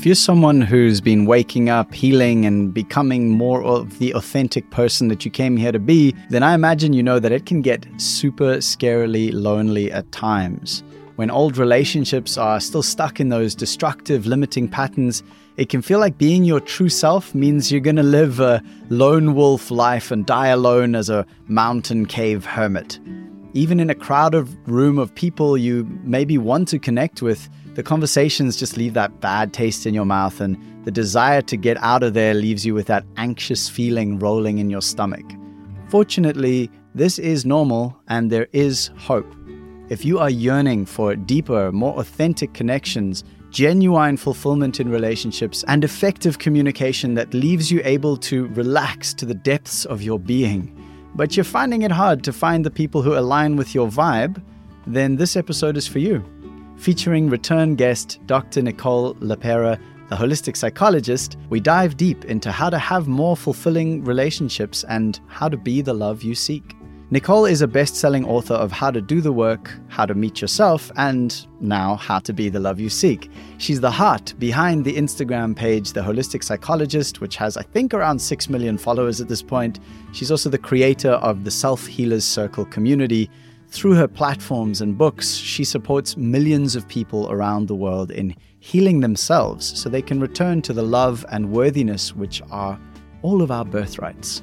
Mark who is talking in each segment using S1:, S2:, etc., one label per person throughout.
S1: If you're someone who's been waking up, healing, and becoming more of the authentic person that you came here to be, then I imagine you know that it can get super scarily lonely at times. When old relationships are still stuck in those destructive, limiting patterns, it can feel like being your true self means you're going to live a lone wolf life and die alone as a mountain cave hermit. Even in a crowded room of people you maybe want to connect with, the conversations just leave that bad taste in your mouth, and the desire to get out of there leaves you with that anxious feeling rolling in your stomach. Fortunately, this is normal and there is hope. If you are yearning for deeper, more authentic connections, genuine fulfillment in relationships, and effective communication that leaves you able to relax to the depths of your being, but you're finding it hard to find the people who align with your vibe, then this episode is for you featuring return guest Dr. Nicole LePera, the holistic psychologist, we dive deep into how to have more fulfilling relationships and how to be the love you seek. Nicole is a best selling author of How to Do the Work, How to Meet Yourself, and now How to Be the Love You Seek. She's the heart behind the Instagram page, The Holistic Psychologist, which has, I think, around 6 million followers at this point. She's also the creator of the Self Healers Circle community, through her platforms and books, she supports millions of people around the world in healing themselves so they can return to the love and worthiness which are all of our birthrights.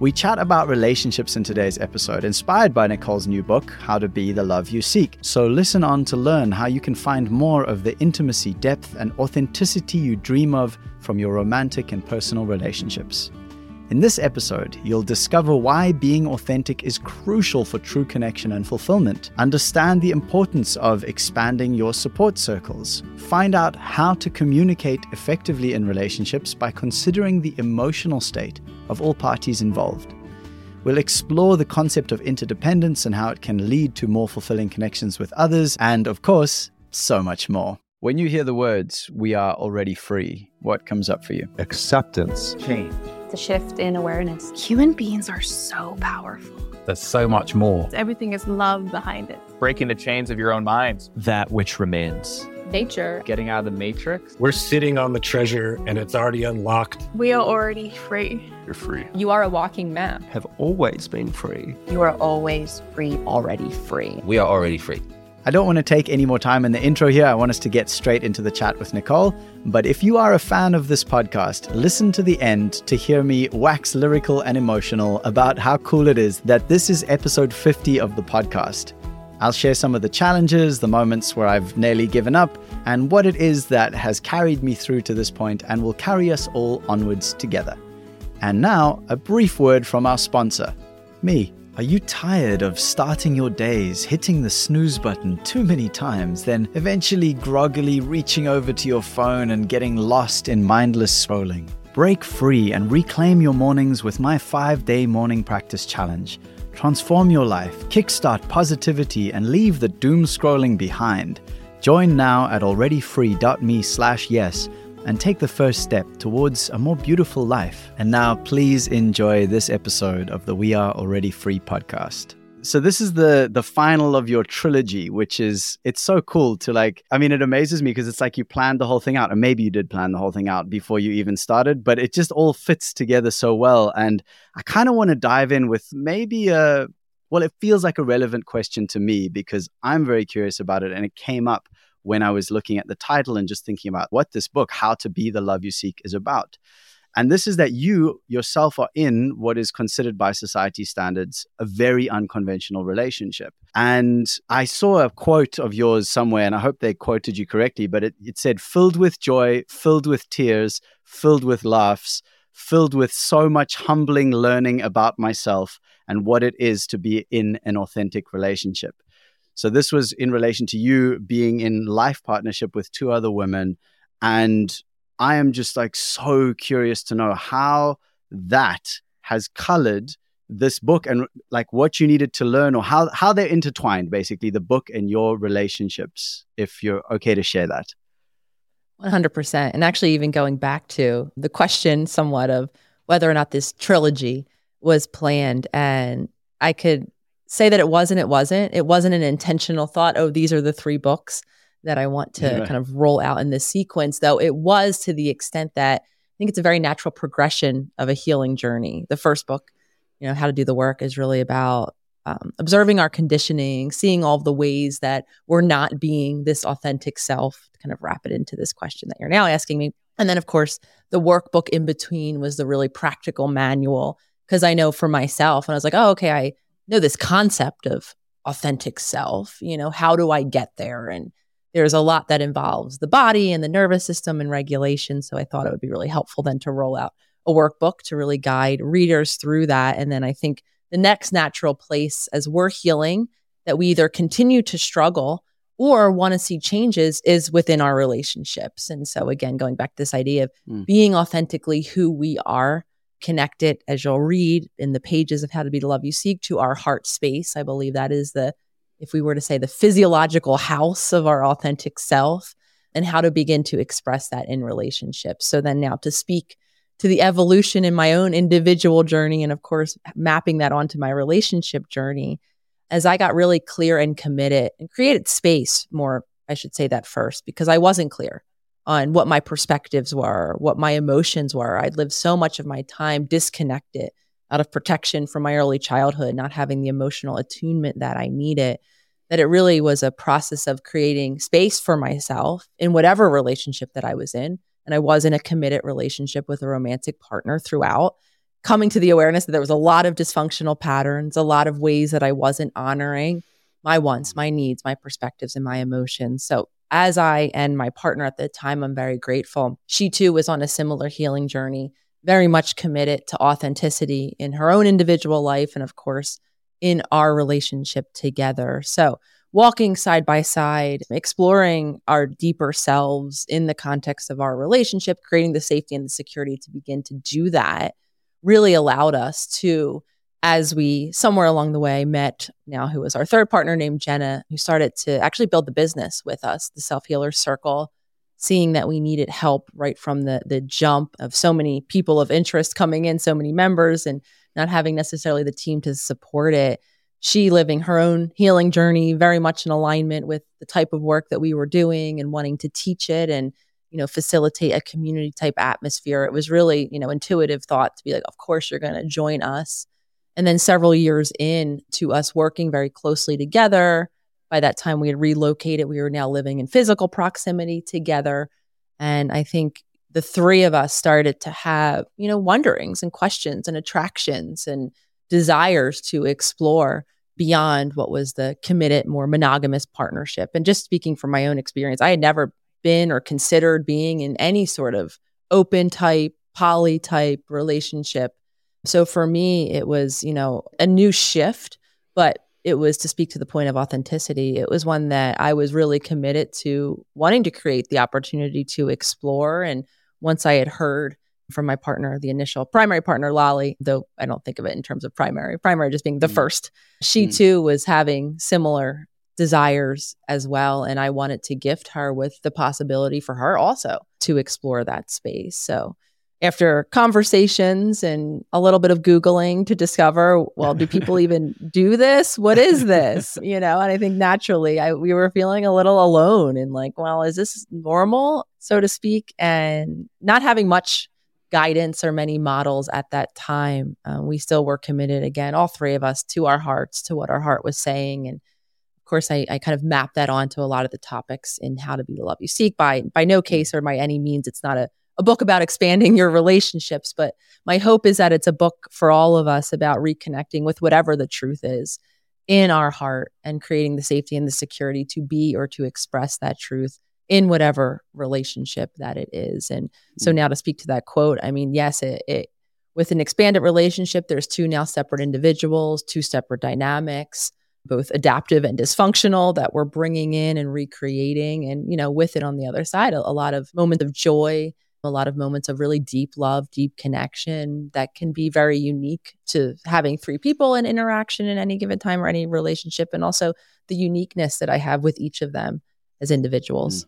S1: We chat about relationships in today's episode, inspired by Nicole's new book, How to Be the Love You Seek. So listen on to learn how you can find more of the intimacy, depth, and authenticity you dream of from your romantic and personal relationships. In this episode, you'll discover why being authentic is crucial for true connection and fulfillment. Understand the importance of expanding your support circles. Find out how to communicate effectively in relationships by considering the emotional state of all parties involved. We'll explore the concept of interdependence and how it can lead to more fulfilling connections with others, and of course, so much more. When you hear the words, we are already free, what comes up for you?
S2: Acceptance.
S3: Change
S4: the shift in awareness.
S5: Human beings are so powerful.
S3: There's so much more.
S5: Everything is love behind it.
S6: Breaking the chains of your own minds.
S7: That which remains.
S4: Nature.
S6: Getting out of the matrix.
S8: We're sitting on the treasure and it's already unlocked.
S5: We are already free.
S2: You're free.
S4: You are a walking map.
S2: Have always been free.
S9: You are always free, already free.
S10: We are already free.
S1: I don't want to take any more time in the intro here. I want us to get straight into the chat with Nicole. But if you are a fan of this podcast, listen to the end to hear me wax lyrical and emotional about how cool it is that this is episode 50 of the podcast. I'll share some of the challenges, the moments where I've nearly given up, and what it is that has carried me through to this point and will carry us all onwards together. And now, a brief word from our sponsor, me. Are you tired of starting your days, hitting the snooze button too many times, then eventually groggily reaching over to your phone and getting lost in mindless scrolling? Break free and reclaim your mornings with my five day morning practice challenge. Transform your life, kickstart positivity, and leave the doom scrolling behind. Join now at alreadyfree.me slash yes and take the first step towards a more beautiful life. And now, please enjoy this episode of the We Are Already Free podcast. So this is the the final of your trilogy, which is it's so cool to like. I mean, it amazes me because it's like you planned the whole thing out, and maybe you did plan the whole thing out before you even started, but it just all fits together so well. And I kind of want to dive in with maybe a well, it feels like a relevant question to me because I'm very curious about it, and it came up when I was looking at the title and just thinking about what this book, How to Be the Love You Seek, is about. And this is that you yourself are in what is considered by society standards a very unconventional relationship. And I saw a quote of yours somewhere, and I hope they quoted you correctly, but it, it said, filled with joy, filled with tears, filled with laughs, filled with so much humbling learning about myself and what it is to be in an authentic relationship. So this was in relation to you being in life partnership with two other women. And I am just like so curious to know how that has colored this book and like what you needed to learn or how how they're intertwined basically the book and your relationships if you're okay to share that
S4: 100% and actually even going back to the question somewhat of whether or not this trilogy was planned and i could say that it wasn't, it wasn't. It wasn't an intentional thought, oh, these are the three books that I want to
S1: Yeah.
S4: kind of roll out in this sequence, though it was to the extent that I think it's a very natural progression of a healing journey. The first book, you know, How to Do the Work, is really about um, observing our conditioning, seeing all the ways that we're not being this authentic self, to kind of wrap it into this question that you're now asking me. And then, of course, the workbook in between was the really practical manual because I know for myself, and I was like, oh, okay, I know this concept of authentic self. You know, how do I get there? And there's a lot that involves the body and the nervous system and regulation. So I thought it would be really helpful then to roll out a workbook to really guide readers through that. And then I think the next natural place as we're healing that we either continue to struggle or want to see changes is within our relationships. And so, again, going back to this idea of
S1: Mm.
S4: being authentically who we are, connected, as you'll read in the pages of How to Be the Love You Seek, to our heart space. I believe that is the, if we were to say, the physiological house of our authentic self, and how to begin to express that in relationships. So, then now to speak to the evolution in my own individual journey, and of course, mapping that onto my relationship journey as I got really clear and committed and created space more, I should say that first, because I wasn't clear on what my perspectives were, what my emotions were. I'd lived so much of my time disconnected out of protection from my early childhood, not having the emotional attunement that I needed, that it really was a process of creating space for myself in whatever relationship that I was in. And I was in a committed relationship with a romantic partner throughout coming to the awareness that there was a lot of dysfunctional patterns, a lot of ways that I wasn't honoring my wants, my needs, my perspectives, and my emotions. So, as I and my partner at the time, I'm very grateful. She too was on a similar healing journey, very much committed to authenticity in her own individual life and, of course, in our relationship together. So, walking side by side, exploring our deeper selves in the context of our relationship, creating the safety and the security to begin to do that really allowed us to as we somewhere along the way met now who was our third partner named Jenna who started to actually build the business with us the self healer circle seeing that we needed help right from the the jump of so many people of interest coming in so many members and not having necessarily the team to support it. She living her own healing journey very much in alignment with the type of work that we were doing and wanting to teach it and you know facilitate a community type atmosphere. It was really you know intuitive thought to be like of course you're going to join us and then several years in to us working very closely together. By that time we had relocated. We were now living in physical proximity together. And i think the three of us started to have you know wonderings and questions and attractions and desires to explore beyond what was the committed more monogamous partnership. And just speaking from my own experience i had never been or considered being in any sort of open type, poly type relationship. So for me, it was, you know, a new shift, but it was to speak to the point of authenticity. It was one that I was really committed to wanting to create the opportunity to explore. And once I had heard from my partner, the initial primary partner, Lolly, though I don't think of it in terms of primary, primary just being the
S1: Mm.
S4: first, she
S1: Mm.
S4: too was having similar desires as well. And I wanted to gift her with the possibility for her also to explore that space. So after conversations and a little bit of Googling to discover, well, do people even do this? What is this? You know, and I think naturally I, we were feeling a little alone and like, well, is this normal, so to speak? And not having much guidance or many models at that time, uh, we still were committed again, all three of us, to our hearts, to what our heart was saying. And of course, I, I kind of mapped that onto a lot of the topics in How to Be the Love You Seek. By by no case or by any means, it's not a, a book about expanding your relationships, but my hope is that it's a book for all of us about reconnecting with whatever the truth is in our heart and creating the safety and the security to be or to express that truth in whatever relationship that it is. And so mm. now to speak to that quote, I mean, yes, it, it with an expanded relationship, there's two now separate individuals, two separate dynamics, both adaptive and dysfunctional that we're bringing in and recreating. And, you know, with it on the other side, a, a lot of moments of joy, a lot of moments of really deep love, deep connection that can be very unique to having three people in interaction in any given time or any relationship. And also the uniqueness that I have with each of them as individuals.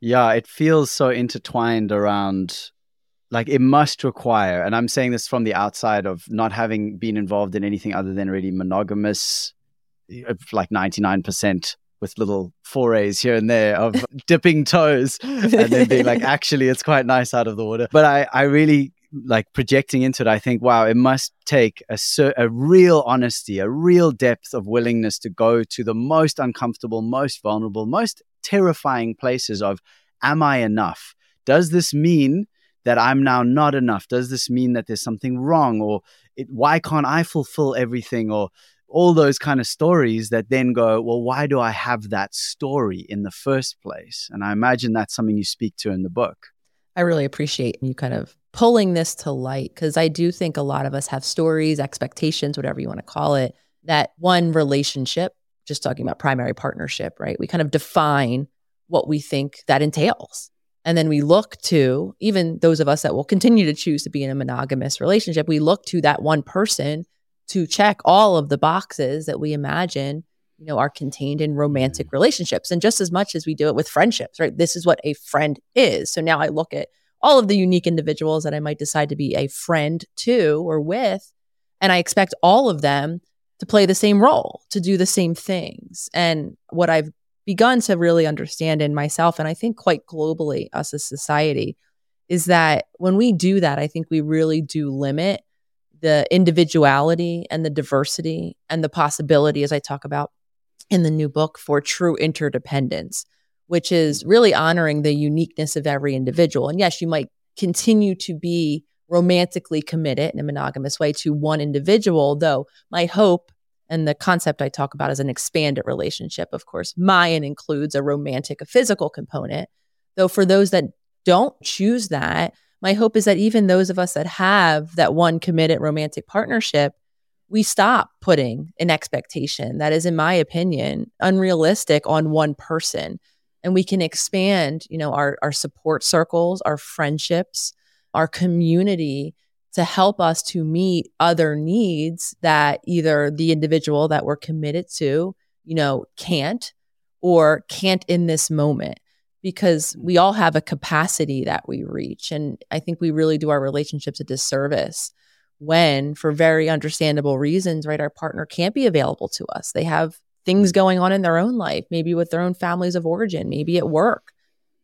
S1: Yeah, it feels so intertwined around like it must require, and I'm saying this from the outside of not having been involved in anything other than really monogamous, uh, like 99% with little forays here and there of dipping toes and then being like, actually, it's quite nice out of the water. But I, I really like projecting into it. I think, wow, it must take a, a real honesty, a real depth of willingness to go to the most uncomfortable, most vulnerable, most terrifying places of, am I enough? Does this mean that I'm now not enough? Does this mean that there's something wrong? Or it, why can't I fulfill everything? Or all those kind of stories that then go, well, why do I have that story in the first place? And I imagine that's something you speak to in the book.
S4: I really appreciate you kind of pulling this to light because I do think a lot of us have stories, expectations, whatever you want to call it, that one relationship, just talking about primary partnership, right? We kind of define what we think that entails. And then we look to even those of us that will continue to choose to be in a monogamous relationship, we look to that one person to check all of the boxes that we imagine you know are contained in romantic mm. relationships. And just as much as we do it with friendships right? This is what a friend is. So now i look at all of the unique individuals that i might decide to be a friend to or with and i expect all of them to play the same role to do the same things. And what i've begun to really understand in myself and i think quite globally us as society is that when we do that i think we really do limit the individuality and the diversity and the possibility, as I talk about in the new book, for true interdependence, which is really honoring the uniqueness of every individual. And yes, you might continue to be romantically committed in a monogamous way to one individual, though my hope and the concept I talk about is an expanded relationship. Of course, Mayan includes a romantic, a physical component. Though for those that don't choose that, my hope is that even those of us that have that one committed romantic partnership, we stop putting an expectation that is, in my opinion, unrealistic on one person. And we can expand, you know, our, our support circles, our friendships, our community to help us to meet other needs that either the individual that we're committed to, you know, can't or can't in this moment because we all have a capacity that we reach. And I think we really do our relationships a disservice when, for very understandable reasons, right, our partner can't be available to us. They have things going on in their own life, maybe with their own families of origin, maybe at work,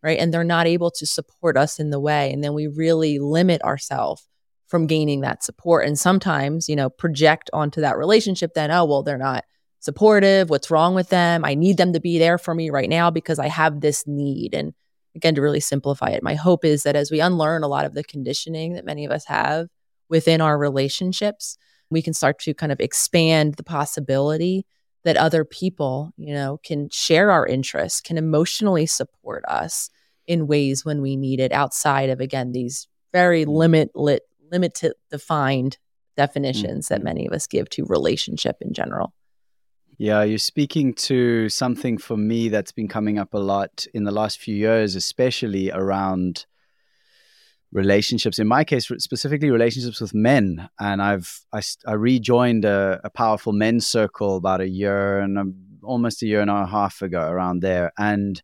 S4: right? And they're not able to support us in the way. And then we really limit ourselves from gaining that support. And sometimes, you know, project onto that relationship then, oh, well, they're not supportive, what's wrong with them. I need them to be there for me right now because I have this need. And again, to really simplify it, my hope is that as we unlearn a lot of the conditioning that many of us have within our relationships, we can start to kind of expand the possibility that other people, you know, can share our interests, can emotionally support us in ways when we need it outside of again these very limit lit limited defined definitions mm-hmm. that many of us give to relationship in general.
S1: Yeah, you're speaking to something for me that's been coming up a lot in the last few years, especially around relationships. In my case, specifically relationships with men. And I've I, I rejoined a, a, powerful men's circle about a year and a, almost a year and a half ago, around there. And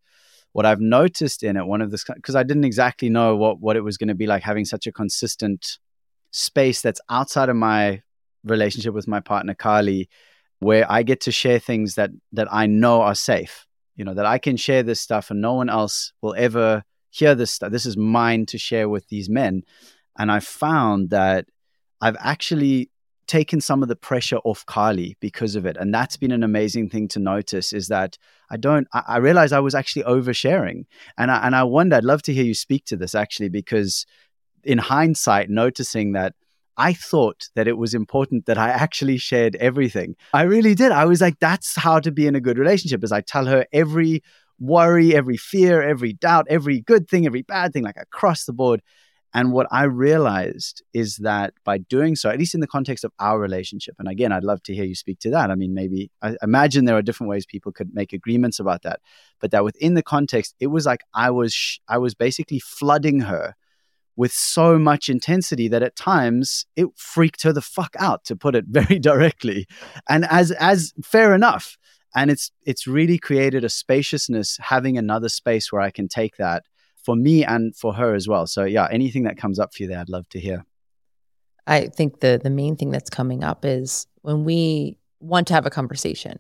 S1: what I've noticed in it, one of this, because I didn't exactly know what what it was going to be like having such a consistent space that's outside of my relationship with my partner Carly where I get to share things that that I know are safe. You know, that I can share this stuff and no one else will ever hear this stuff. This is mine to share with these men. And I found that I've actually taken some of the pressure off Carly because of it. And that's been an amazing thing to notice is that I don't, I, I realized I was actually oversharing. And I, and I wonder, I'd love to hear you speak to this actually, because in hindsight, noticing that I thought that it was important that I actually shared everything. I really did. I was like, that's how to be in a good relationship, is I tell her every worry, every fear, every doubt, every good thing, every bad thing, like across the board. And what I realized is that by doing so, at least in the context of our relationship, and again, I'd love to hear you speak to that. I mean, maybe I imagine there are different ways people could make agreements about that, but that within the context, it was like I was sh- I was basically flooding her with so much intensity that at times it freaked her the fuck out to put it very directly. And as as fair enough. And it's it's really created a spaciousness having another space where i can take that for me and for her as well. So yeah anything that comes up for you there i'd love to hear.
S4: I think the the main thing that's coming up is when we want to have a conversation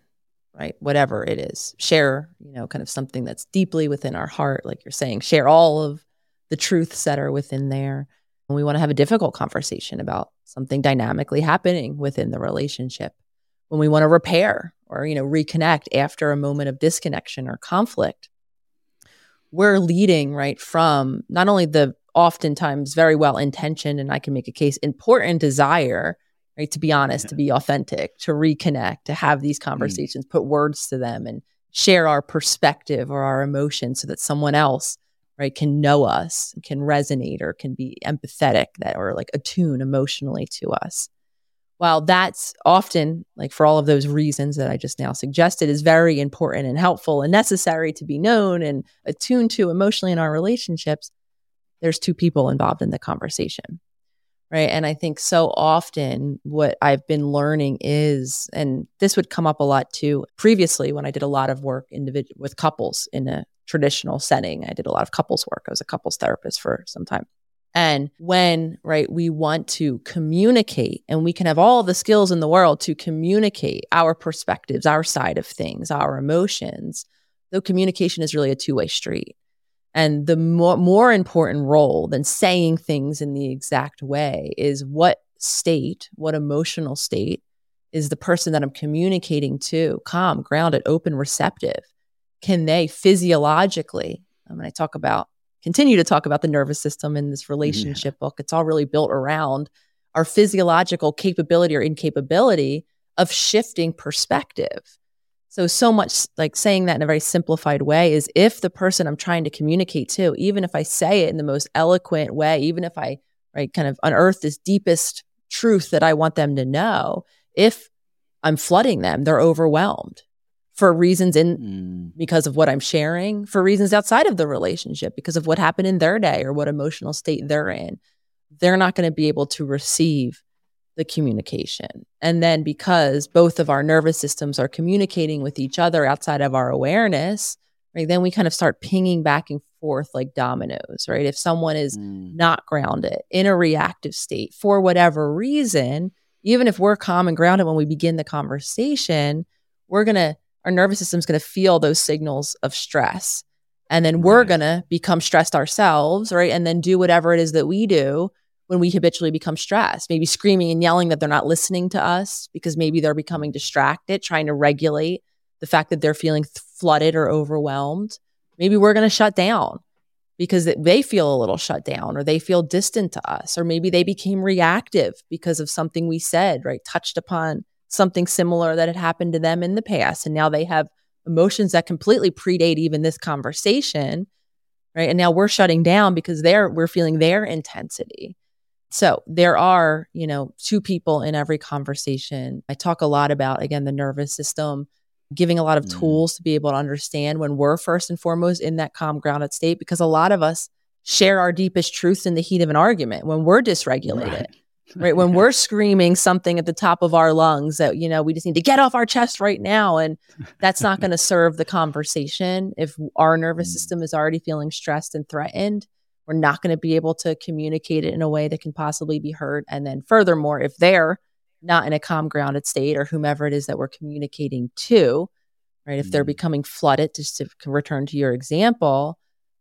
S4: right? Whatever it is, share, you know, kind of something that's deeply within our heart, like you're saying, share all of the truths that are within there. And we want to have a difficult conversation about something dynamically happening within the relationship. When we want to repair or, you know, reconnect after a moment of disconnection or conflict, we're leading right from not only the oftentimes very well intentioned and I can make a case important desire right? To be honest, to be authentic, to reconnect, to have these mm. conversations, mm. put words to them and share our perspective or our emotions so that someone else, right, can know us, can resonate or can be empathetic that or like attune emotionally to us. While that's often, like for all of those reasons that I just now suggested, is very important and helpful and necessary to be known and attuned to emotionally in our relationships, there's two people involved in the conversation right and i think so often what i've been learning is and this would come up a lot too previously when i did a lot of work individual with couples in a traditional setting i did a lot of couples work i was a couples therapist for some time. And when right we want to communicate and we can have all the skills in the world to communicate our perspectives our side of things our emotions though communication is really a two-way street and the more, more important role than saying things in the exact way is what state, what emotional state is the person that I'm communicating to calm, grounded, open, receptive? Can they physiologically, I'm going to talk about, continue to talk about the nervous system in this mm-hmm. relationship yeah. book. It's all really built around our physiological capability or incapability of shifting perspective. So, so much like saying that in a very simplified way is if the person I'm trying to communicate to, even if I say it in the most eloquent way, even if I, right, kind of unearth this deepest truth that I want them to know, if I'm flooding them, they're overwhelmed for reasons in mm. because of what I'm sharing, for reasons outside of the relationship, because of what happened in their day or what emotional state they're in. They're not going to be able to receive the communication. And then because both of our nervous systems are communicating with each other outside of our awareness, right, then we kind of start pinging back and forth like dominoes, right? If someone is mm. not grounded in a reactive state for whatever reason, even if we're calm and grounded when we begin the conversation, we're going to, our nervous system's going to feel those signals of stress. And then we're going to become stressed ourselves, right? And then do whatever it is that we do when we habitually become stressed, maybe screaming and yelling that they're not listening to us because maybe they're becoming distracted, trying to regulate the fact that they're feeling flooded or overwhelmed. Maybe we're going to shut down because they feel a little shut down or they feel distant to us, or maybe they became reactive because of something we said, right? Touched upon something similar that had happened to them in the past. And now they have emotions that completely predate even this conversation, right? And now we're shutting down because they're, we're feeling their intensity. So there are, you know, two people in every conversation. I talk a lot about, again, the nervous system, giving a lot of mm. tools to be able to understand when we're first and foremost in that calm, grounded state, because a lot of us share our deepest truths in the heat of an argument when we're dysregulated. Right. right when we're screaming something at the top of our lungs that you know we just need to get off our chest right now and that's not going to serve the conversation if our nervous mm. system is already feeling stressed and threatened we're not going to be able to communicate it in a way that can possibly be heard. And then, furthermore, if they're not in a calm, grounded state, or whomever it is that we're communicating to, right, if they're mm-hmm. becoming flooded, just to return to your example,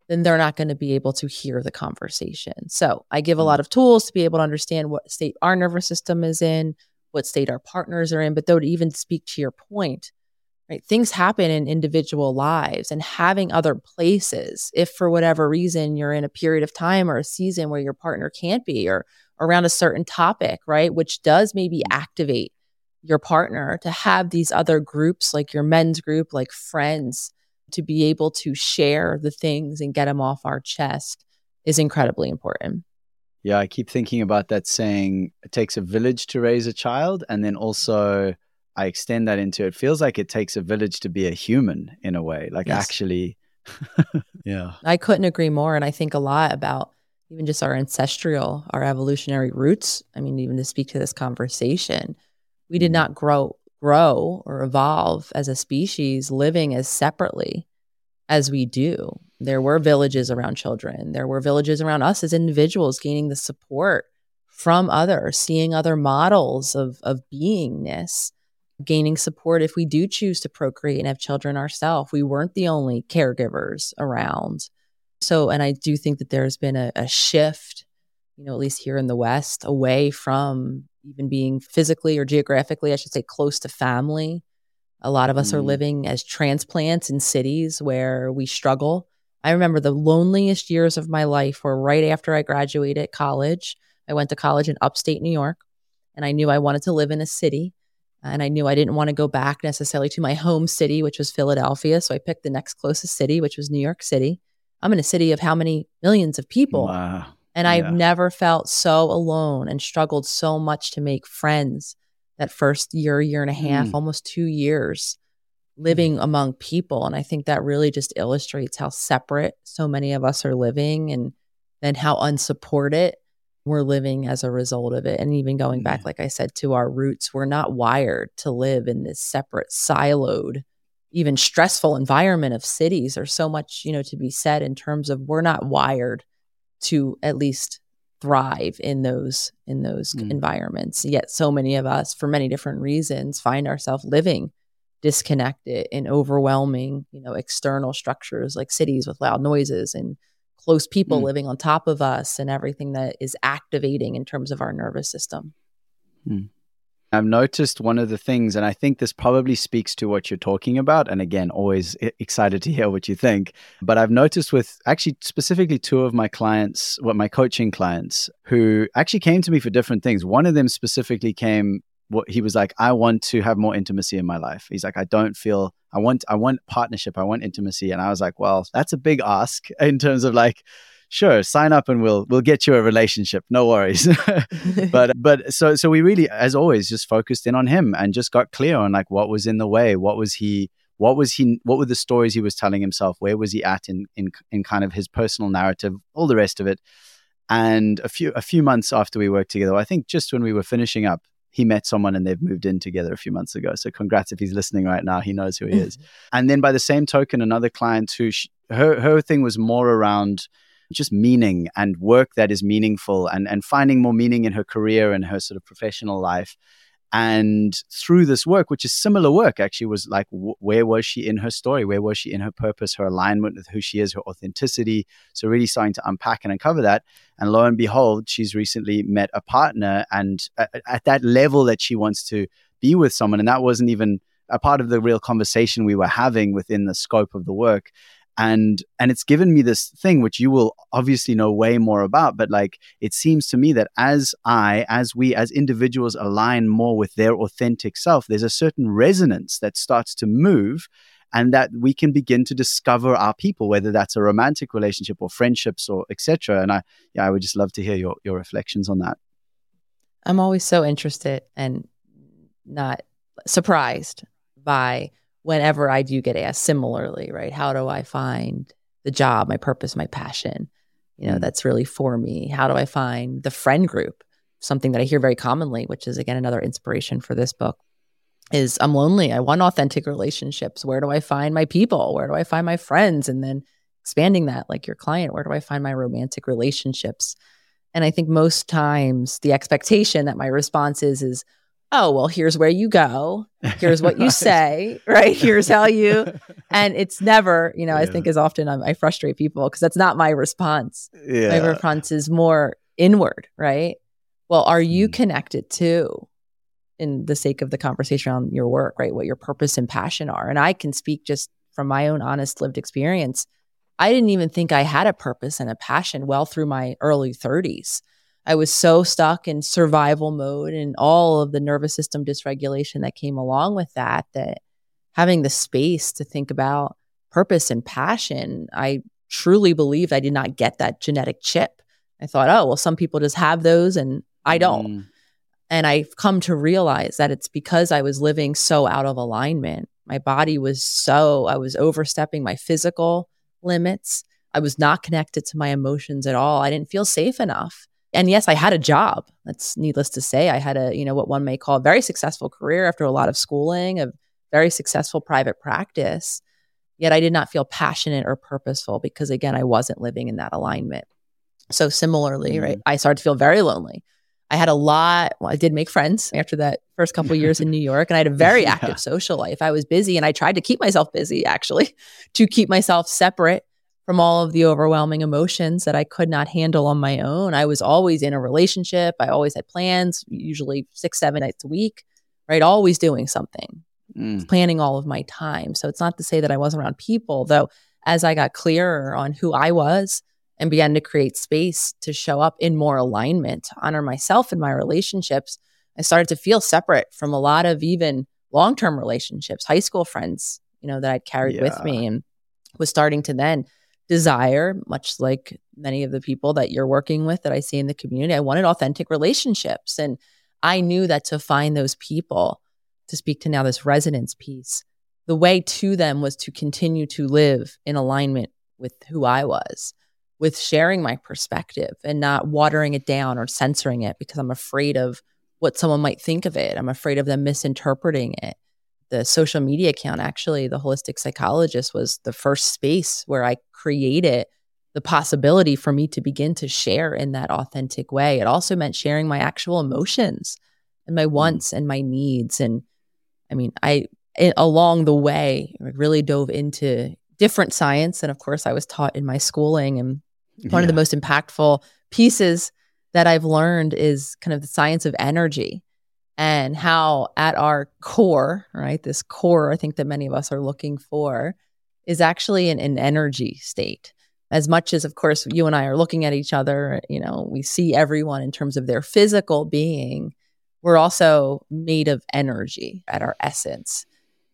S4: then they're not going to be able to hear the conversation. So, I give a lot mm-hmm. of tools to be able to understand what state our nervous system is in, what state our partners are in, but though to even speak to your point, right? Things happen in individual lives and having other places if for whatever reason you're in a period of time or a season where your partner can't be or around a certain topic right? Which does maybe mm-hmm. activate your partner to have these other groups like your men's group like friends to be able to share the things and get them off our chest is incredibly important.
S1: Yeah i keep thinking about that saying it takes a village to raise a child and then also I extend that into it feels like it takes a village to be a human in a way, like yes. actually. yeah.
S4: I couldn't agree more. And I think a lot about even just our ancestral, our evolutionary roots. I mean, even to speak to this conversation, we did mm-hmm. not grow grow or evolve as a species living as separately as we do. There were villages around children. There were villages around us as individuals gaining the support from others, seeing other models of of beingness gaining support if we do choose to procreate and have children ourselves. We weren't the only caregivers around. So, and I do think that there's been a, a shift, you know, at least here in the West, away from even being physically or geographically, I should say, close to family. A lot of us mm. are living as transplants in cities where we struggle. I remember the loneliest years of my life were right after I graduated college. I went to college in upstate New York and I knew I wanted to live in a city. And I knew I didn't want to go back necessarily to my home city, which was Philadelphia. So I picked the next closest city, which was New York City. I'm in a city of how many millions of people?
S1: Wow.
S4: And yeah. I've never felt so alone and struggled so much to make friends that first year, year and a half, mm. almost two years living mm. among people. And I think that really just illustrates how separate so many of us are living and then how unsupported we're living as a result of it. And even going back, like I said, to our roots, we're not wired to live in this separate, siloed, even stressful environment of cities. There's so much, you know, to be said in terms of we're not wired to at least thrive in those in those mm. environments. Yet so many of us, for many different reasons, find ourselves living disconnected in overwhelming, you know, external structures like cities with loud noises and close people mm. living on top of us and everything that is activating in terms of our nervous system.
S1: Mm. I've noticed one of the things, and I think this probably speaks to what you're talking about. And again, always excited to hear what you think. But I've noticed with actually specifically two of my clients, what my coaching clients, who actually came to me for different things. One of them specifically came what he was like i want to have more intimacy in my life. He's like i don't feel i want i want partnership i want intimacy. And i was like well that's a big ask in terms of like sure sign up and we'll we'll get you a relationship no worries. But but so so we really as always just focused in on him and just got clear on like what was in the way what was he what was he what were the stories he was telling himself where was he at in in in kind of his personal narrative all the rest of it. And a few a few months after we worked together i think just when we were finishing up he met someone and they've moved in together a few months ago. So congrats if he's listening right now. He knows who he is. and then by the same token, another client who she, her her thing was more around just meaning and work that is meaningful and and finding more meaning in her career and her sort of professional life and through this work which is similar work actually was like where was she in her story? Where was she in her purpose her alignment with who she is her authenticity? So really starting to unpack and uncover that. And lo and behold she's recently met a partner and at that level that she wants to be with someone. And that wasn't even a part of the real conversation we were having within the scope of the work and and it's given me this thing which you will obviously know way more about but like it seems to me that as i as we as individuals align more with their authentic self there's a certain resonance that starts to move and that we can begin to discover our people whether that's a romantic relationship or friendships or etc and i yeah i would just love to hear your your reflections on that.
S4: I'm always so interested and not surprised by whenever I do get asked similarly, right? How do I find the job, my purpose, my passion? You know, mm. that's really for me. How do I find the friend group? Something that I hear very commonly, which is again another inspiration for this book, is I'm lonely. I want authentic relationships. Where do I find my people? Where do I find my friends? And then expanding that, like your client, where do I find my romantic relationships? And I think most times the expectation that my response is is, oh, well, here's where you go. Here's what you say, right? Here's how you, and it's never, you know, yeah. I think as often I'm, i frustrate people because that's not my response. Yeah. My response is more inward, right? Well, are you mm. connected to, in the sake of the conversation on your work, right? What your purpose and passion are. And I can speak just from my own honest lived experience. I didn't even think I had a purpose and a passion well through my early 30s. I was so stuck in survival mode and all of the nervous system dysregulation that came along with that, that having the space to think about purpose and passion, I truly believed I did not get that genetic chip. I thought, oh, well, some people just have those and I don't. Mm. And I've come to realize that it's because I was living so out of alignment. My body was so, I was overstepping my physical limits. I was not connected to my emotions at all. I didn't feel safe enough and yes, I had a job. That's needless to say. I had a, you know, what one may call a very successful career after a lot of schooling, a very successful private practice. Yet I did not feel passionate or purposeful because, again, I wasn't living in that alignment. So, similarly, mm-hmm. right, I started to feel very lonely. I had a lot. Well, I did make friends after that first couple years in New York, and I had a very
S1: Yeah.
S4: active social life. I was busy, and I tried to keep myself busy actually to keep myself separate from all of the overwhelming emotions that I could not handle on my own. I was always in a relationship. I always had plans, usually six, seven nights a week, right? Always doing something
S1: Mm.
S4: planning all of my time. So it's not to say that I wasn't around people, though, as I got clearer on who I was and began to create space to show up in more alignment, to honor myself and my relationships, I started to feel separate from a lot of even long term relationships, high school friends, you know, that I'd carried with me and was starting to then desire, much like many of the people that you're working with that I see in the community. I wanted authentic relationships. And I knew that to find those people, to speak to now this resonance piece, the way to them was to continue to live in alignment with who I was, with sharing my perspective and not watering it down or censoring it because I'm afraid of what someone might think of it. I'm afraid of them misinterpreting it. The social media account, actually, the holistic psychologist was the first space where I created the possibility for me to begin to share in that authentic way. It also meant sharing my actual emotions and my hmm. wants and my needs. And I mean, I i along the way I really dove into different science, and of course, I was taught in my schooling. And one of the most impactful pieces that I've learned is kind of the science of energy and how, at our core, right, this core I think that many of us are looking for is actually an, an energy state. As much as, of course, you and I are looking at each other, you know, we see everyone in terms of their physical being. We're also made of energy at our essence.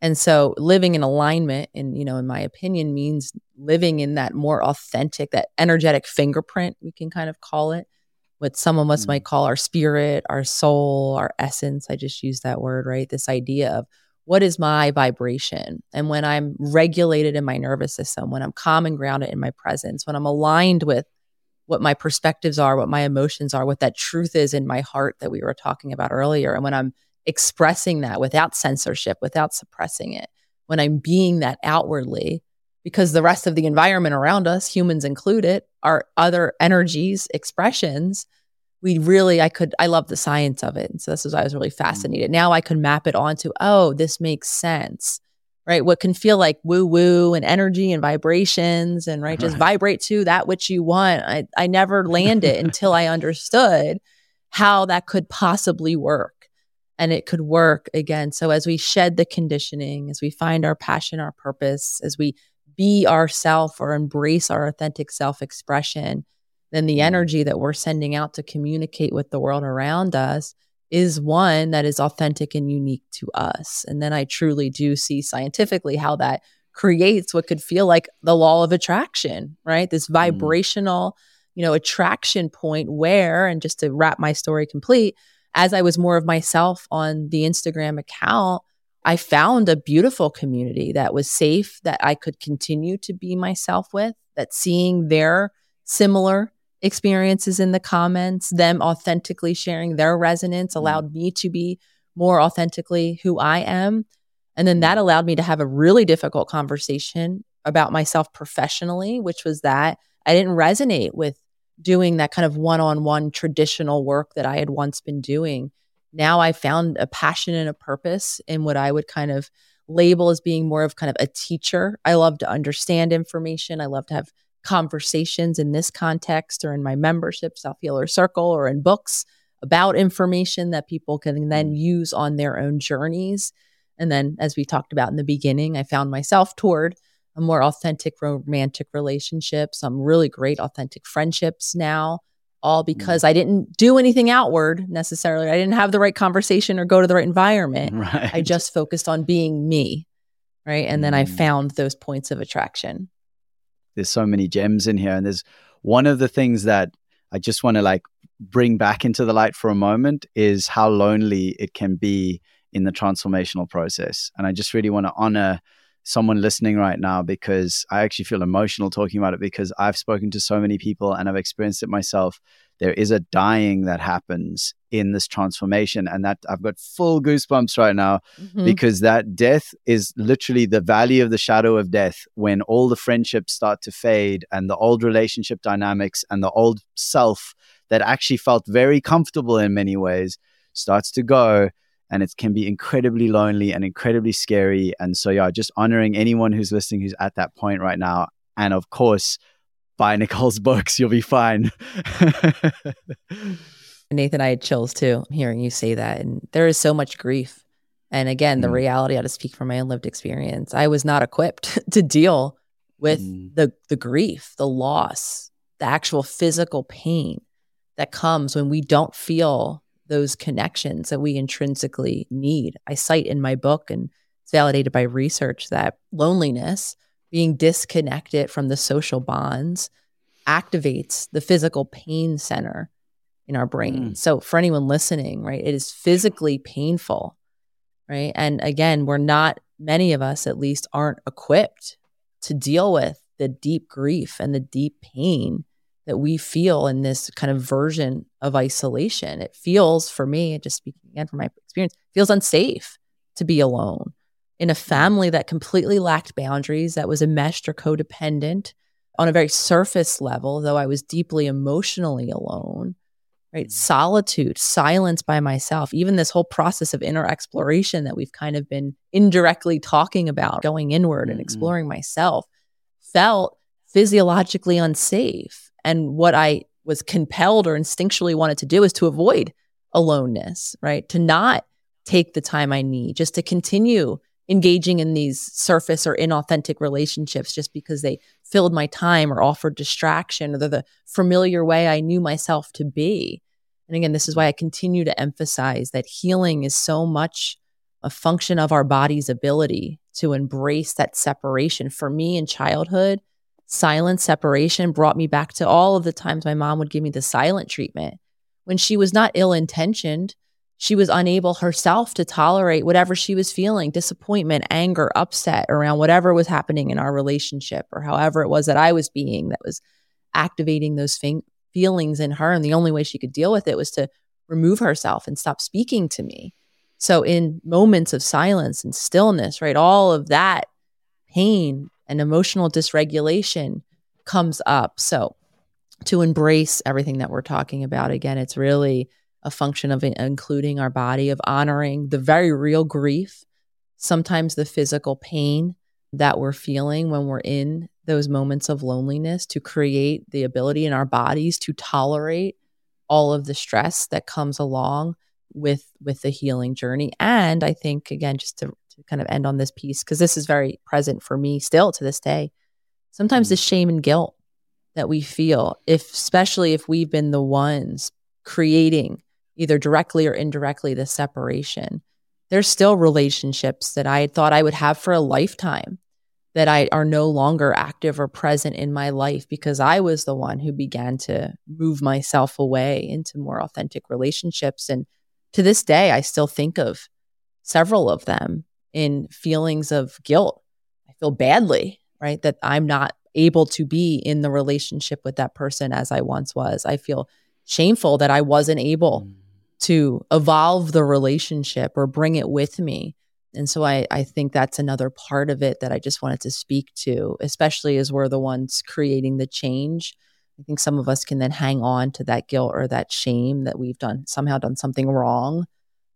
S4: And so living in alignment, and you know, in my opinion, means living in that more authentic, that energetic fingerprint, we can kind of call it, what some of us
S1: Mm.
S4: might call our spirit, our soul, our essence. I just use that word, right? This idea of what is my vibration? And when I'm regulated in my nervous system, when I'm calm and grounded in my presence, when I'm aligned with what my perspectives are, what my emotions are, what that truth is in my heart that we were talking about earlier. And when I'm expressing that without censorship, without suppressing it, when I'm being that outwardly, because the rest of the environment around us, humans included, are other energies, expressions. We really, I could, I love the science of it. And so this is why I was really mm-hmm. fascinated. Now I could map it onto, oh, this makes sense, right? What can feel like woo woo and energy and vibrations and right, just
S1: Right.
S4: vibrate to that which you want. I, I never landed until I understood how that could possibly work and it could work again. So as we shed the conditioning, as we find our passion, our purpose, as we be ourself or embrace our authentic self expression, then the mm-hmm. energy that we're sending out to communicate with the world around us is one that is authentic and unique to us. And then I truly do see scientifically how that creates what could feel like the law of attraction, right? This mm-hmm. vibrational, you know, attraction point where, and just to wrap my story complete, as I was more of myself on the Instagram account, I found a beautiful community that was safe, that I could continue to be myself with, that seeing their similar experiences in the comments, them authentically sharing their resonance mm. allowed me to be more authentically who I am. And then mm. that allowed me to have a really difficult conversation about myself professionally, which was that I didn't resonate with doing that kind of one on one traditional work that I had once been doing. Now I found a passion and a purpose in what I would kind of label as being more of kind of a teacher. I love to understand information. I love to have conversations in this context or in my membership, Self Healer Circle, or in books about information that people can then use on their own journeys. And then, as we talked about in the beginning, I found myself toward a more authentic romantic relationship, some really great authentic friendships now, all because I didn't do anything outward necessarily. I didn't have the right conversation or go to the right environment.
S1: Right.
S4: I just focused on being me. Right. And then I
S1: Mm.
S4: found those points of attraction.
S1: There's so many gems in here. And there's one of the things that i just want to like bring back into the light for a moment is how lonely it can be in the transformational process. And i just really want to honor someone listening right now because i actually feel emotional talking about it because i've spoken to so many people and i've experienced it myself there is a dying that happens in this transformation and that i've got full goosebumps right now
S4: Mhm.
S1: because that death is literally the valley of the shadow of death when all the friendships start to fade and the old relationship dynamics and the old self that actually felt very comfortable in many ways starts to go and it can be incredibly lonely and incredibly scary. And so, yeah, just honoring anyone who's listening who's at that point right now. And of course, buy Nicole's books, you'll be fine.
S4: Nathan, I had chills too hearing you say that. And there is so much grief. And again, the
S1: Mm.
S4: reality, I to speak from my own lived experience. I was not equipped to deal with
S1: Mm.
S4: the the grief, the loss, the actual physical pain that comes when we don't feel those connections that we intrinsically need. I cite in my book and it's validated by research that loneliness, being disconnected from the social bonds, activates the physical pain center in our brain.
S1: Mm.
S4: So for anyone listening, right, it is physically painful, right? And again, we're not many of us at least aren't equipped to deal with the deep grief and the deep pain that we feel in this kind of version of isolation. It feels for me, just speaking again from my experience, feels unsafe to be alone in a family that completely lacked boundaries, that was enmeshed or codependent on a very surface level, though I was deeply emotionally alone. Right. Solitude, silence by myself, even this whole process of inner exploration that we've kind of been indirectly talking about, going inward and
S1: Mhm.
S4: exploring myself, felt physiologically unsafe. And what I was compelled or instinctually wanted to do is to avoid aloneness, right? To not take the time I need, just to continue engaging in these surface or inauthentic relationships just because they filled my time or offered distraction or the familiar way I knew myself to be. And again, this is why I continue to emphasize that healing is so much a function of our body's ability to embrace that separation. For me in childhood, silent separation brought me back to all of the times my mom would give me the silent treatment when she was not ill intentioned. She was unable herself to tolerate whatever she was feeling disappointment, anger, upset around whatever was happening in our relationship or however it was that I was being that was activating those fe- feelings in her. And the only way she could deal with it was to remove herself and stop speaking to me. So, in moments of silence and stillness, right, all of that pain and emotional dysregulation comes up. So, to embrace everything that we're talking about, again, it's really a function of including our body, of honoring the very real grief, sometimes the physical pain that we're feeling when we're in those moments of loneliness, to create the ability in our bodies to tolerate all of the stress that comes along with with the healing journey. And i think again just to, to kind of end on this piece because this is very present for me still to this day sometimes the mm. shame and guilt that we feel if especially if we've been the ones creating either directly or indirectly the separation there's still relationships that i thought i would have for a lifetime that I are no longer active or present in my life because I was the one who began to move myself away into more authentic relationships. And to this day, I still think of several of them in feelings of guilt. I feel badly, right? That I'm not able to be in the relationship with that person as I once was. I feel shameful that I wasn't able mm. To evolve the relationship or bring it with me. And so I, I think that's another part of it that I just wanted to speak to, especially as we're the ones creating the change. I think some of us can then hang on to that guilt or that shame that we've done somehow done something wrong.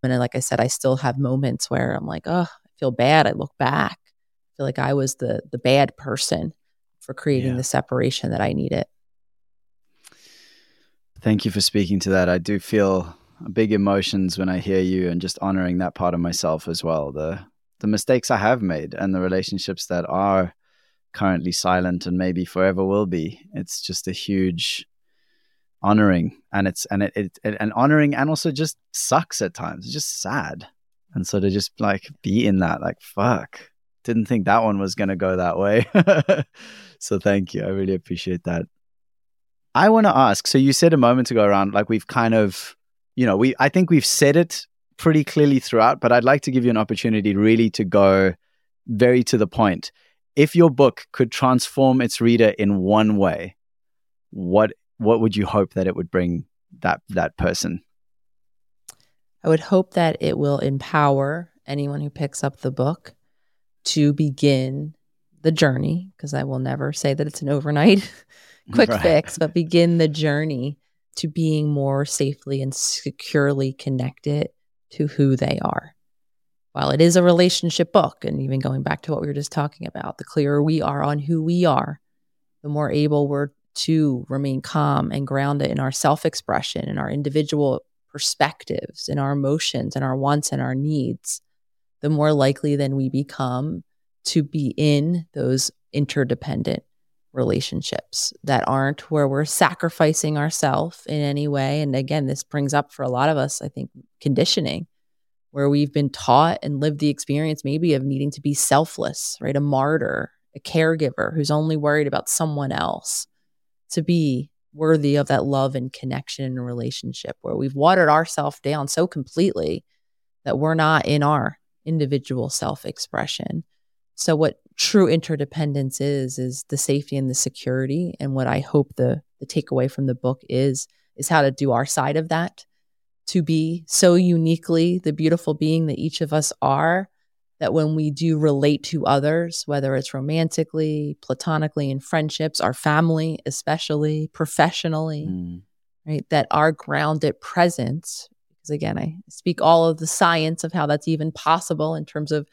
S4: And like I said, I still have moments where I'm like, oh, I feel bad. I look back. I feel like I was the the bad person for creating
S1: Yeah.
S4: the separation that I needed.
S1: Thank you for speaking to that. I do feel big emotions when I hear you and just honoring that part of myself as well. The the mistakes I have made and the relationships that are currently silent and maybe forever will be. It's just a huge honoring and it's and it, it, it and honoring and also just sucks at times. It's just sad. And so to just like be in that, like fuck. Didn't think that one was gonna go that way. so thank you. I really appreciate that. I want to ask. So you said a moment ago around like we've kind of, you know, we I think we've said it pretty clearly throughout, but I'd like to give you an opportunity really to go very to the point. If your book could transform its reader in one way, what what would you hope that it would bring that that person?
S4: I would hope that it will empower anyone who picks up the book to begin the journey, because I will never say that it's an overnight quick
S1: Right.
S4: fix, but begin the journey to being more safely and securely connected to who they are. While it is a relationship book, and even going back to what we were just talking about, the clearer we are on who we are, the more able we're to remain calm and grounded in our self expression in our individual perspectives in our emotions and our wants and our needs, the more likely then we become to be in those interdependent relationships that aren't where we're sacrificing ourselves in any way. And again, this brings up for a lot of us, I think, conditioning, where we've been taught and lived the experience maybe of needing to be selfless, right? A martyr, a caregiver who's only worried about someone else to be worthy of that love and connection and relationship, where we've watered ourselves down so completely that we're not in our individual self expression. So, what true interdependence is, is the safety and the security. And what I hope the, the takeaway from the book is, is how to do our side of that to be so uniquely the beautiful being that each of us are that when we do relate to others, whether it's romantically, platonically, in friendships, our family, especially professionally, mm. right, that our grounded presence, because again, I speak all of the science of how that's even possible in terms of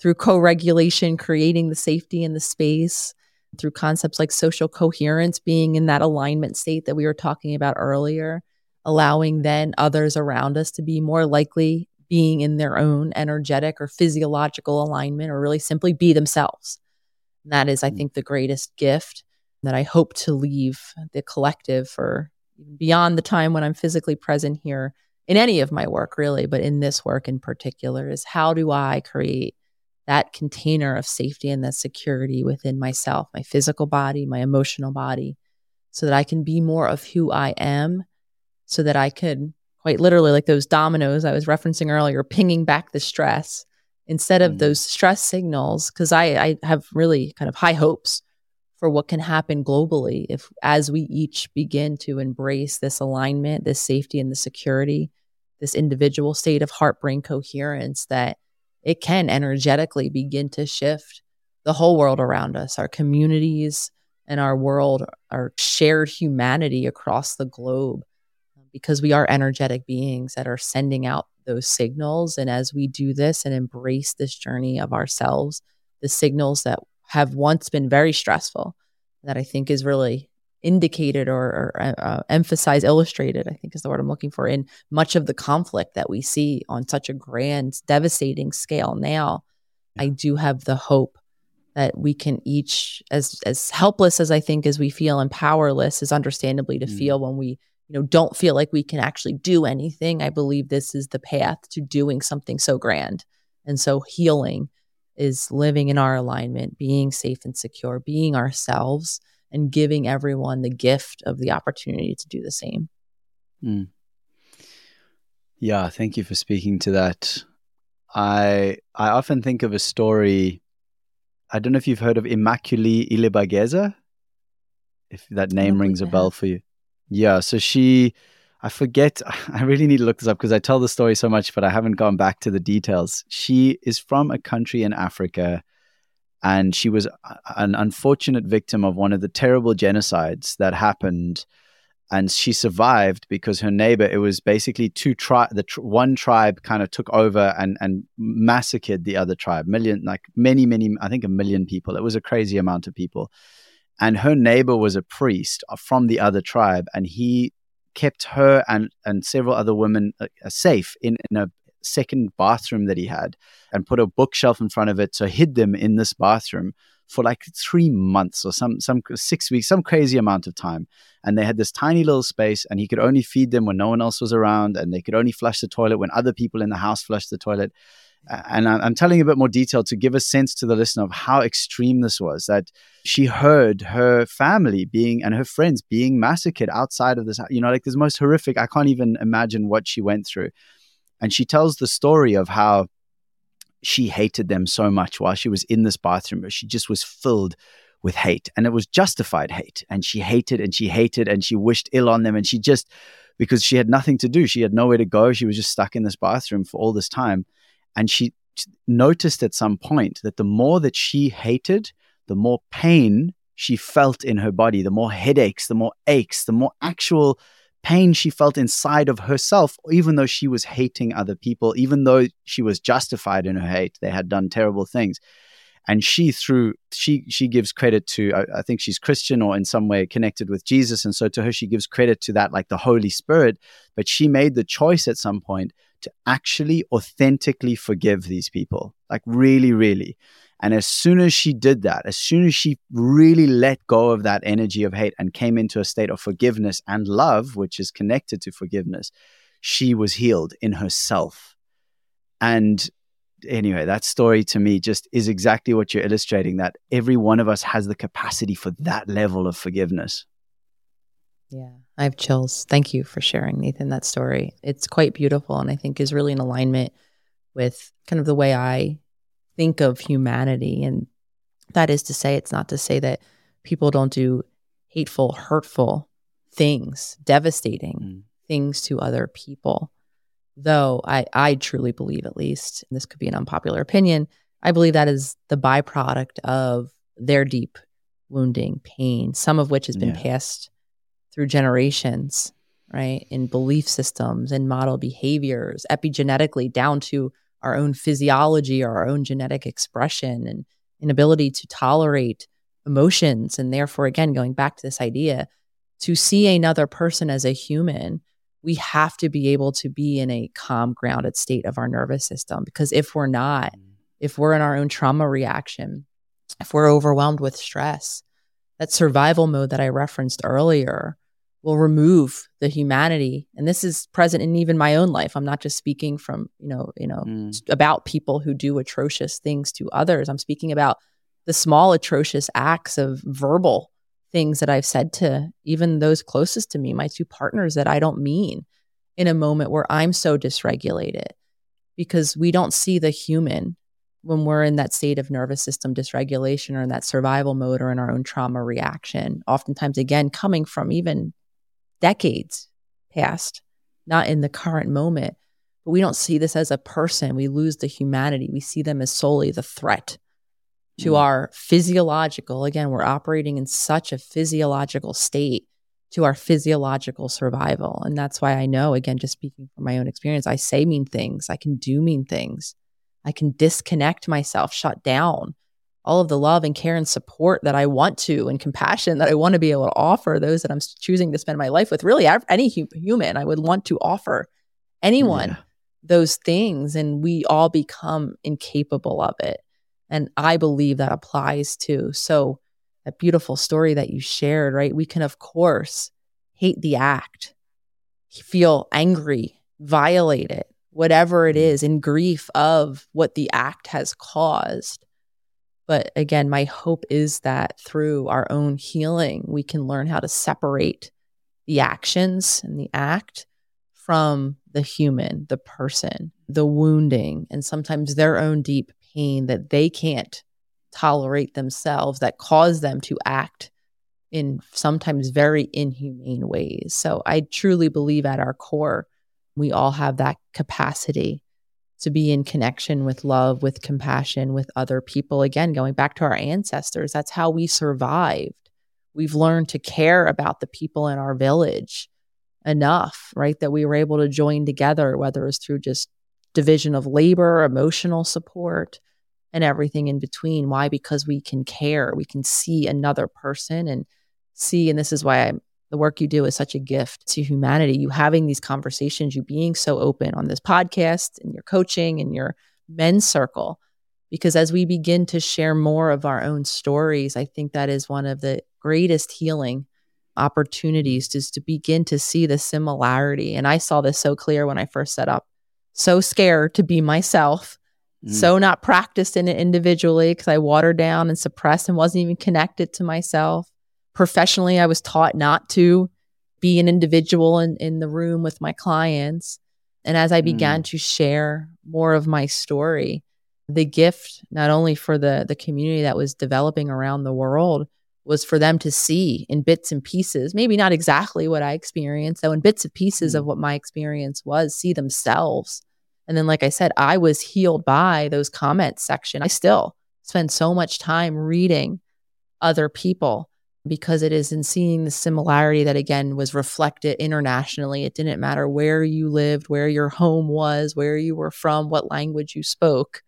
S4: through co regulation, creating the safety in the space, through concepts like social coherence, being in that alignment state that we were talking about earlier, allowing then others around us to be more likely being in their own energetic or physiological alignment or really simply be themselves. And that is, I think, the greatest gift that I hope to leave the collective for beyond the time when I'm physically present here in any of my work, really, but in this work in particular, is how do I create that container of safety and that security within myself, my physical body, my emotional body, so that I can be more of who I am, so that I could quite literally like those dominoes I was referencing earlier, pinging back the stress instead of mm. those stress signals. Cause I, I have really kind of high hopes for what can happen globally if as we each begin to embrace this alignment, this safety and the security, this individual state of heart brain coherence that it can energetically begin to shift the whole world around us, our communities and our world, our shared humanity across the globe uh, because we are energetic beings that are sending out those signals. And as we do this and embrace this journey of ourselves, the signals that have once been very stressful, that I think is really indicated or, or uh, uh emphasized, illustrated, I think is the word I'm looking for, in much of the conflict that we see on such a grand, devastating scale now. Yeah. I do have the hope that we can each, as as helpless as I think as we feel and powerless, is understandably to mm. feel when we you know don't feel like we can actually do anything i believe this is the path to doing something so grand and so healing is living in our alignment being safe and secure being ourselves and giving everyone the gift of the opportunity to do the same mm.
S1: yeah thank you for speaking to that i i often think of a story i don't know if you've heard of immaculée ilibagiza if that name rings a bell for you yeah. So she, I forget, I really need to look this up because I tell the story so much, but I haven't gone back to the details. She is from a country in Africa and she was an unfortunate victim of one of the terrible genocides that happened. And she survived because her neighbor it was basically two tribe the tr- one tribe kind of took over and and massacred the other tribe. Million like many many i think a million people. It was a crazy amount of people. And her neighbor was a priest from the other tribe. And he kept her and and several other women uh, safe in, in a second bathroom that he had and put a bookshelf in front of it so hid them in this bathroom for like three months or some some six weeks some crazy amount of time and they had this tiny little space and he could only feed them when no one else was around and they could only flush the toilet when other people in the house flushed the toilet and I'm telling a bit more detail to give a sense to the listener of how extreme this was. That she heard her family being and her friends being massacred outside of this. You know, like this most horrific. I can't even imagine what she went through. And she tells the story of how she hated them so much while she was in this bathroom. She just was filled with hate, and it was justified hate. And she hated and she hated and she wished ill on them. And she just because she had nothing to do, she had nowhere to go. She was just stuck in this bathroom for all this time and she noticed at some point that the more that she hated, the more pain she felt in her body, the more headaches, the more aches, the more actual pain she felt inside of herself, even though she was hating other people, even though she was justified in her hate. They had done terrible things. And she through she she gives credit to I, I think she's Christian or in some way connected with Jesus. And so to her she gives credit to that like the Holy Spirit. But she made the choice at some point to actually authentically forgive these people. Like really, really. And as soon as she did that, as soon as she really let go of that energy of hate and came into a state of forgiveness and love, which is connected to forgiveness, she was healed in herself. And anyway, that story to me just is exactly what you're illustrating that every one of us has the capacity for that level of forgiveness.
S4: Yeah, I have chills. Thank you for sharing, Nathan, that story. It's quite beautiful and I think is really in alignment with kind of the way I think of humanity. And that is to say, it's not to say that people don't do hateful, hurtful things, devastating mm. things to other people. Though I, I truly believe, at least, and this could be an unpopular opinion, I believe that is the byproduct of their deep wounding, pain, some of which has been yeah. passed through generations, right? In belief systems and model behaviors, epigenetically down to our own physiology or our own genetic expression and inability to tolerate emotions. And therefore, again, going back to this idea, to see another person as a human, we have to be able to be in a calm, grounded state of our nervous system. Because if we're not, mm. if we're in our own trauma reaction, if we're overwhelmed with stress, that survival mode that I referenced earlier will remove the humanity. And this is present in even my own life. I'm not just speaking from you know you know mm. about people who do atrocious things to others. I'm speaking about the small atrocious acts of verbal things that i've said to even those closest to me my two partners that i don't mean in a moment where i'm so dysregulated. Because we don't see the human when we're in that state of nervous system dysregulation or in that survival mode or in our own trauma reaction. Oftentimes again coming from even decades past, not in the current moment. But we don't see this as a person. We lose the humanity. We see them as solely the threat to mm. our physiological. Again, we're operating in such a physiological state to our physiological survival. And that's why I know, again, just speaking from my own experience, I say mean things, I can do mean things, I can disconnect myself, shut down all of the love and care and support that I want to and compassion that I want to be able to offer those that I'm choosing to spend my life with. Really, any human, I would want to offer anyone yeah. those things, and we all become incapable of it. And I believe that applies to so that beautiful story that you shared, right? We can, of course, hate the act, feel angry, violate it, whatever it mm. in grief of what the act has caused. But again, my hope is that through our own healing, we can learn how to separate the actions and the act from the human, the person, the wounding, and sometimes their own deep pain that they can't tolerate themselves that cause them to act in sometimes very inhumane ways. So I truly believe at our core, we all have that capacity to be in connection with love, with compassion, with other people. Again, going back to our ancestors, that's how we survived. We've learned to care about the people in our village enough, right? That we were able to join together, whether it's through just division of labor, emotional support, and everything in between. Why? Because we can care. We can see another person and see, and this is why I'm the work you do is such a gift to humanity. You having these conversations, you being so open on this podcast and your coaching and your men's circle. Because as we begin to share more of our own stories, I think that is one of the greatest healing opportunities is to begin to see the similarity. And I saw this so clear when I first set up. So scared to be myself, mm. so not practiced in it individually because I watered down and suppressed and wasn't even connected to myself professionally, I was taught not to be an individual in, in the room with my clients. And as I began mm. to share more of my story, the gift, not only for the, the community that was developing around the world, was for them to see in bits and pieces, maybe not exactly what I experienced, though in bits and pieces mm. of what my experience was, see themselves. And then, like I said, I was healed by those comments section. I still spend so much time reading other people because it is in seeing the similarity that again was reflected internationally. It didn't matter where you lived, where your home was, where you were from, what language you spoke.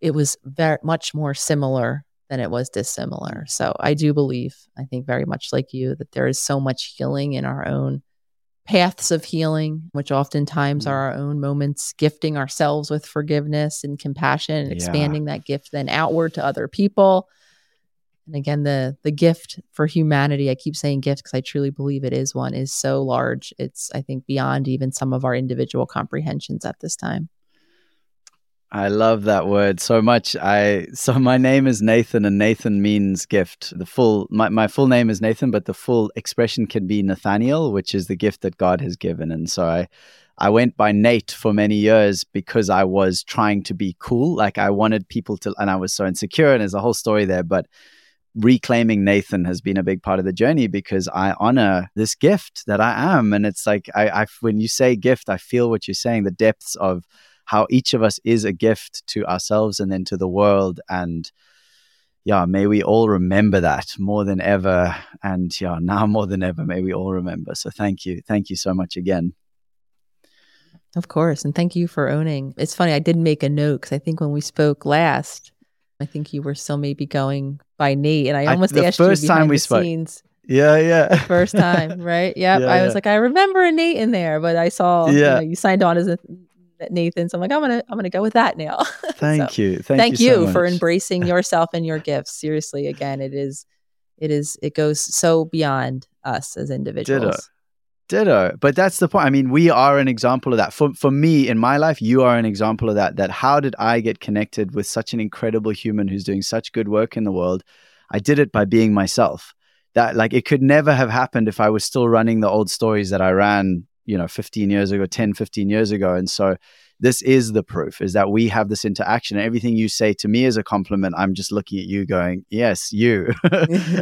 S4: It was very much more similar than it was dissimilar. So I do believe, I think very much like you, that there is so much healing in our own paths of healing, which oftentimes mm-hmm. are our own moments, gifting ourselves with forgiveness and compassion and
S1: Yeah.
S4: expanding that gift then outward to other people. And again, the the gift for humanity, I keep saying gift because I truly believe it is one, is so large. It's, I think, beyond even some of our individual comprehensions at this time.
S1: I love that word so much. I so my name is Nathan, and Nathan means gift. The full my, my full name is Nathan, but the full expression can be Nathaniel, which is the gift that God has given. And so I I went by Nate for many years because I was trying to be cool. Like I wanted people to, and I was so insecure. And there's a whole story there, but reclaiming Nathan has been a big part of the journey because I honor this gift that I am. And it's like, I, I, when you say gift, I feel what you're saying, the depths of how each of us is a gift to ourselves and then to the world. And yeah, may we all remember that more than ever. And yeah, now more than ever, may we all remember. So thank you. Thank you so much again.
S4: Of course. And thank you for owning. It's funny, I didn't make a note because I think when we spoke last, I think you were still maybe going by Nate. And I
S1: I-
S4: almost
S1: the
S4: asked
S1: first
S4: you
S1: time we spoke.
S4: scenes.
S1: Yeah, yeah.
S4: First time, right? Yep.
S1: Yeah,
S4: I was
S1: yeah.
S4: like, I remember a Nate in there, but I saw you, know, you signed on as a Nathan. So I'm like, I'm gonna I'm gonna go with that now.
S1: Thank
S4: So,
S1: you. Thank,
S4: thank
S1: you,
S4: you,
S1: so
S4: for embracing yourself and your gifts. Seriously, again, it is it is it goes so beyond us as individuals.
S1: Ditto. But that's the point. I mean, we are an example of that. For for me in my life, you are an example of that. That how did I get connected with such an incredible human who's doing such good work in the world? I did it by being myself. That like it could never have happened if I was still running the old stories that I ran, you know, 15 years ago, 10, 15 years ago. And so this is the proof is that we have this interaction. And everything you say to me is a compliment. I'm just looking at you going, yes, you.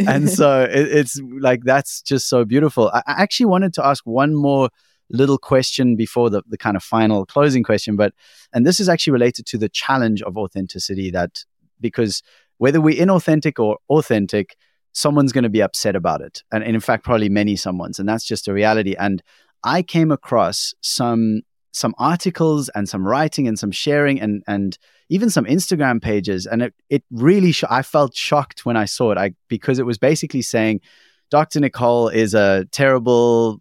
S1: and so it, it's like that's just so beautiful. I, I actually wanted to ask one more little question before the, the kind of final closing question, but and this is actually related to the challenge of authenticity that because whether we're inauthentic or authentic, someone's going to be upset about it. And, and in fact, probably many someone's, and that's just a reality. And I came across some some articles and some writing and some sharing and and even some Instagram pages, and it it really sh- I felt shocked when I saw it. I because it was basically saying Dr. Nicole is a terrible.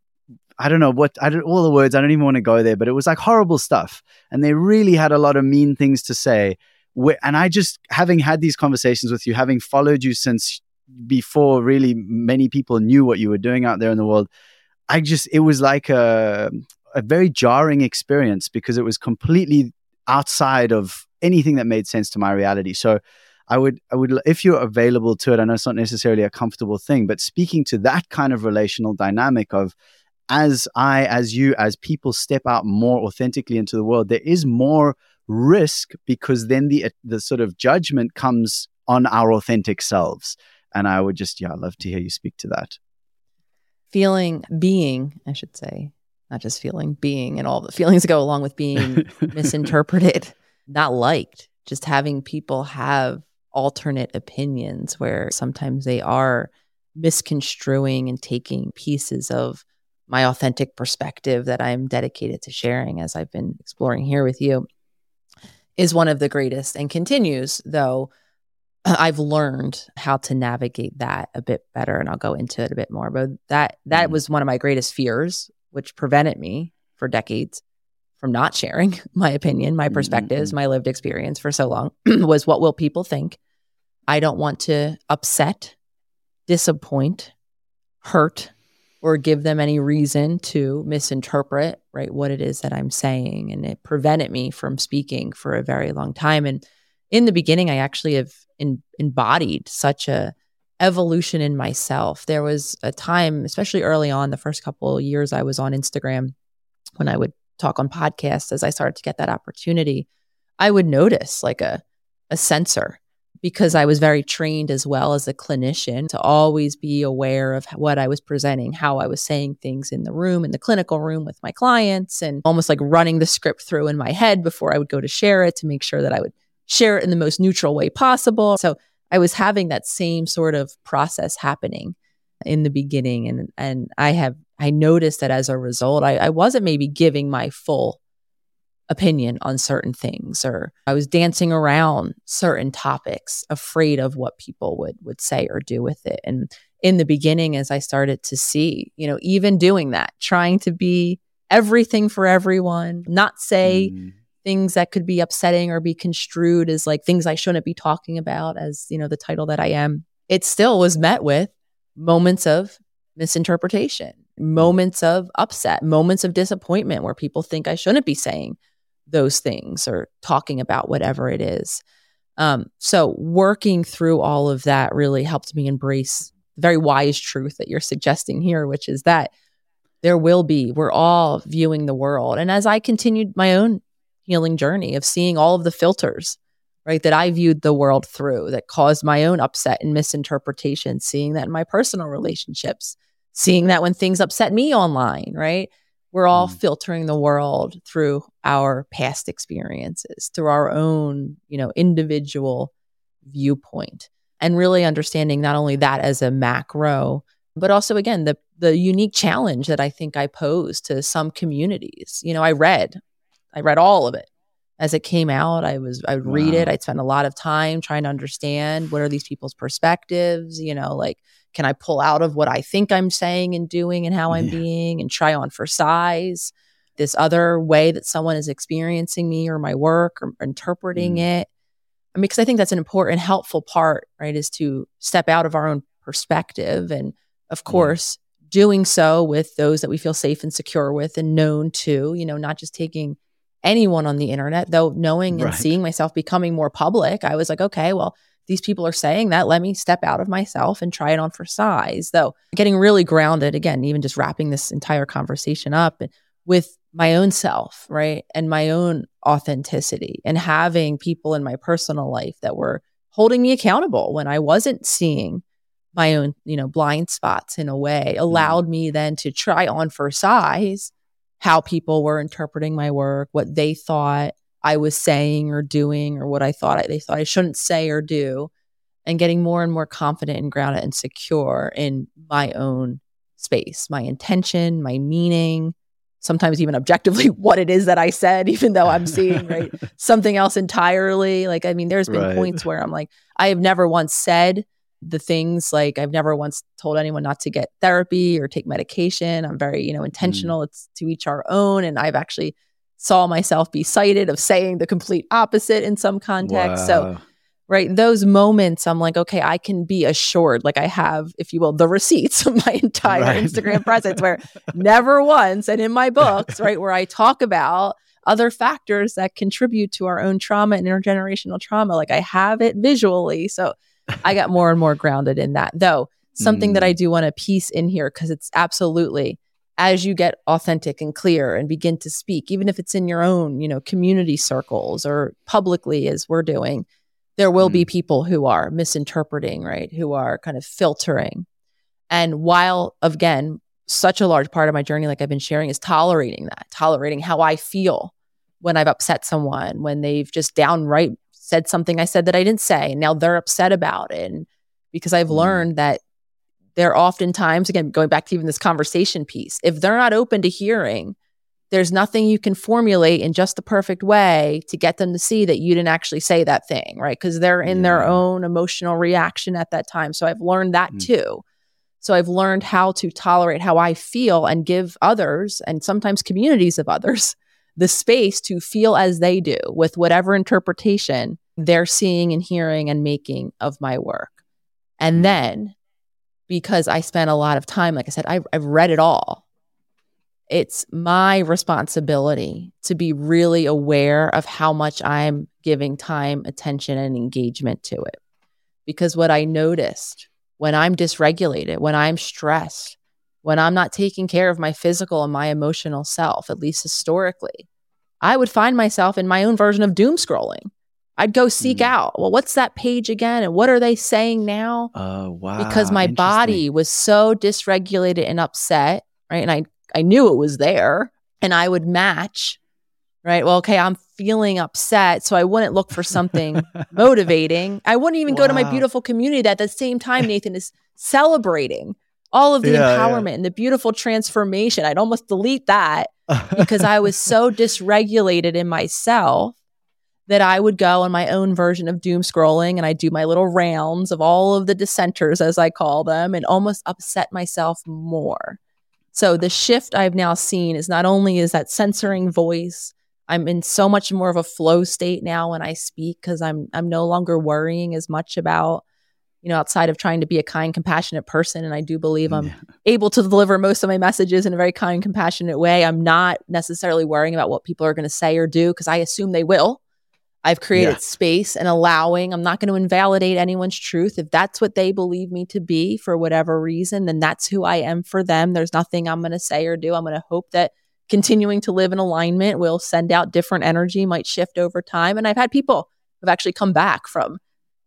S1: I don't know what I don't all the words. I don't even want to go there, but it was like horrible stuff, and they really had a lot of mean things to say. And I just having had these conversations with you, having followed you since before really many people knew what you were doing out there in the world, I just it was like a a very jarring experience because it was completely outside of anything that made sense to my reality. So I would I would if you're available to it, I know it's not necessarily a comfortable thing, but speaking to that kind of relational dynamic of as I, as you, as people step out more authentically into the world, there is more risk because then the the sort of judgment comes on our authentic selves. And I would just, yeah, I'd love to hear you speak to that.
S4: Feeling being, I should say, not just feeling being and all the feelings that go along with being misinterpreted, not liked, just having people have alternate opinions where sometimes they are misconstruing and taking pieces of my authentic perspective that I'm dedicated to sharing as I've been exploring here with you is one of the greatest and continues though I've learned how to navigate that a bit better and I'll go into it a bit more but that that
S1: Mhm.
S4: was one of my greatest fears which prevented me for decades from not sharing my opinion my perspectives
S1: mhm.
S4: my lived experience for so long was what will people think. I don't want to upset disappoint hurt or give them any reason to misinterpret right what it is that i'm saying. And it prevented me from speaking for a very long time. And in the beginning i actually have in, embodied such a evolution in myself there was a time especially early on the first couple of years i was on instagram when i would talk on podcasts as i started to get that opportunity i would notice like a a censor because I was very trained as well as a clinician to always be aware of what I was presenting, how I was saying things in the room, in the clinical room with my clients, and almost like running the script through in my head before I would go to share it to make sure that I would share it in the most neutral way possible. So I was having that same sort of process happening in the beginning. And, and I have, I noticed that as a result, I, I wasn't maybe giving my full opinion on certain things or I was dancing around certain topics afraid of what people would would say or do with it and in the beginning as I started to see you know even doing that trying to be everything for everyone not say
S1: Mm.
S4: Things that could be upsetting or be construed as like things I shouldn't be talking about as you know the title that I am it still was met with moments of misinterpretation moments of upset moments of disappointment where people think I shouldn't be saying those things or talking about whatever it is. Um, so working through all of that really helped me embrace the very wise truth that you're suggesting here, which is that there will be, we're all viewing the world. And as I continued my own healing journey of seeing all of the filters, right, that I viewed the world through that caused my own upset and misinterpretation, seeing that in my personal relationships, seeing that when things upset me online, right? we're all
S1: Mm.
S4: filtering the world through our past experiences through our own you know individual viewpoint and really understanding not only that as a macro but also again the the unique challenge that i think i pose to some communities you know i read i read all of it as it came out i was i would read it i'd spend a lot of time trying to understand what are these people's perspectives you know like can I pull out of what I think I'm saying and doing and how I'm
S1: Yeah.
S4: being and try on for size this other way that someone is experiencing me or my work or interpreting
S1: Mm.
S4: it? I mean, because I think that's an important, helpful part, right? Is to step out of our own perspective. And of course, doing so with those that we feel safe and secure with and known to, you know, not just taking anyone on the internet, though knowing and
S1: Right.
S4: seeing myself becoming more public, I was like, okay, well, these people are saying that. Let me step out of myself and try it on for size. Though getting really grounded, again, even just wrapping this entire conversation up with my own self, right? And my own authenticity and having people in my personal life that were holding me accountable when I wasn't seeing my own, you know, blind spots in a way mm-hmm. allowed me then to try on for size how people were interpreting my work, what they thought I was saying or doing, or what I thought I, they thought I shouldn't say or do, and getting more and more confident and grounded and secure in my own space, my intention, my meaning, sometimes even objectively what it is that I said, even though I'm seeing right something else entirely. Like, I mean, there's been
S1: Right.
S4: points where I'm like, I have never once said the things like I've never once told anyone not to get therapy or take medication. I'm very, you know, mm. intentional. It's to each our own. And I've actually saw myself be cited of saying the complete opposite in some context. So, right, those moments, I'm like, okay, I can be assured, like I have, if you will, the receipts of my entire
S1: Right.
S4: Instagram presence, where never once, and in my books, right, where I talk about other factors that contribute to our own trauma and intergenerational trauma. Like I have it visually. So I got more and more grounded in that. Though, something that
S1: Mm.
S4: I do want to piece in here, because it's absolutely as you get authentic and clear and begin to speak, even if it's in your own, you know, community circles or publicly as we're doing, there will be people who are misinterpreting, right? Who are kind of filtering. And while, again, such a large part of my journey, like I've been sharing, is tolerating that, tolerating how I feel when I've upset someone, when they've just downright said something I said that I didn't say. And now they're upset about it. And because I've
S1: Mm.
S4: learned that they're oftentimes, again, going back to even this conversation piece, if they're not open to hearing, there's nothing you can formulate in just the perfect way to get them to see that you didn't actually say that thing, right? Because they're in their own emotional reaction at that time. So I've learned that
S1: Mm.
S4: too. So I've learned how to tolerate how I feel and give others and sometimes communities of others the space to feel as they do with whatever interpretation they're seeing and hearing and making of my work. And hmm. then because I spent a lot of time, like I said, I've, I've read it all. It's my responsibility to be really aware of how much I'm giving time, attention, and engagement to it. Because what I noticed when I'm dysregulated, when I'm stressed, when I'm not taking care of my physical and my emotional self, at least historically, I would find myself in my own version of doom scrolling. I'd go seek
S1: Mm.
S4: out, well, what's that page again? And what are they saying now?
S1: Oh, wow.
S4: because my body was so dysregulated and upset, right? And I I knew it was there, and I would match right? Well, okay, I'm feeling upset. So I wouldn't look for something motivating. I wouldn't even go to my beautiful community that at the same time, Nathan is celebrating all of the
S1: Yeah, yeah.
S4: empowerment and the beautiful transformation. I'd almost delete that because I was so dysregulated in myself that I would go on my own version of doom scrolling and I'd do my little rounds of all of the dissenters, as I call them, and almost upset myself more. So the shift I've now seen is not only is that censoring voice, I'm in so much more of a flow state now when I speak because I'm I'm no longer worrying as much about, you know, outside of trying to be a kind, compassionate person. And I do believe I'm
S1: Yeah.
S4: able to deliver most of my messages in a very kind, compassionate way. I'm not necessarily worrying about what people are going to say or do because I assume they will. I've created
S1: Yeah.
S4: space and allowing, I'm not going to invalidate anyone's truth. If that's what they believe me to be for whatever reason, then that's who I am for them. There's nothing I'm going to say or do. I'm going to hope that continuing to live in alignment will send out different energy, might shift over time. And I've had people who've actually come back from,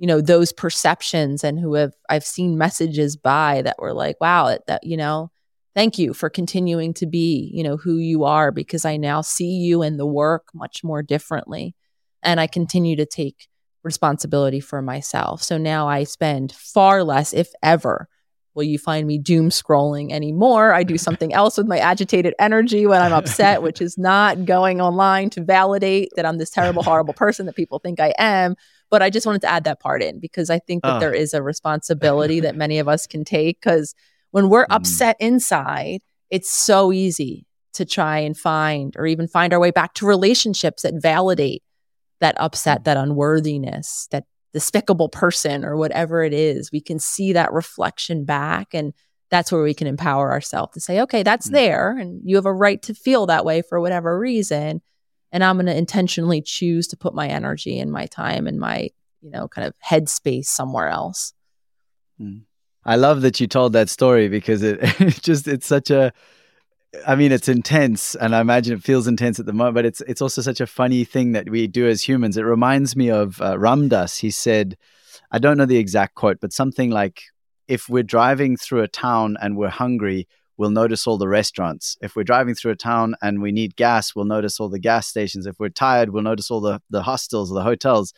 S4: you know, those perceptions and who have, I've seen messages by that were like, wow, that, that you know, thank you for continuing to be, you know, who you are because I now see you and the work much more differently and I continue to take responsibility for myself. So now I spend far less, if ever, will you find me doom scrolling anymore. I do something else with my agitated energy when I'm upset, which is not going online to validate that I'm this terrible, horrible person that people think I am. But I just wanted to add that part in because I think that
S1: Oh.
S4: there is a responsibility that many of us can take because when we're
S1: Mm.
S4: upset inside, it's so easy to try and find or even find our way back to relationships that validate that upset, that unworthiness, that despicable person or whatever it is. We can see that reflection back. And that's where we can empower ourselves to say, okay, that's
S1: Mm.
S4: there. And you have a right to feel that way for whatever reason. And I'm going to intentionally choose to put my energy and my time and my, you know, kind of headspace somewhere else.
S1: I love that you told that story because it, it just it's such a I mean it's intense and I imagine it feels intense at the moment but it's it's also such a funny thing that we do as humans. It reminds me of uh, Ram Dass. He said I don't know the exact quote but something like if we're driving through a town and we're hungry we'll notice all the restaurants. If we're driving through a town and we need gas we'll notice all the gas stations. If we're tired we'll notice all the the hostels the hotels.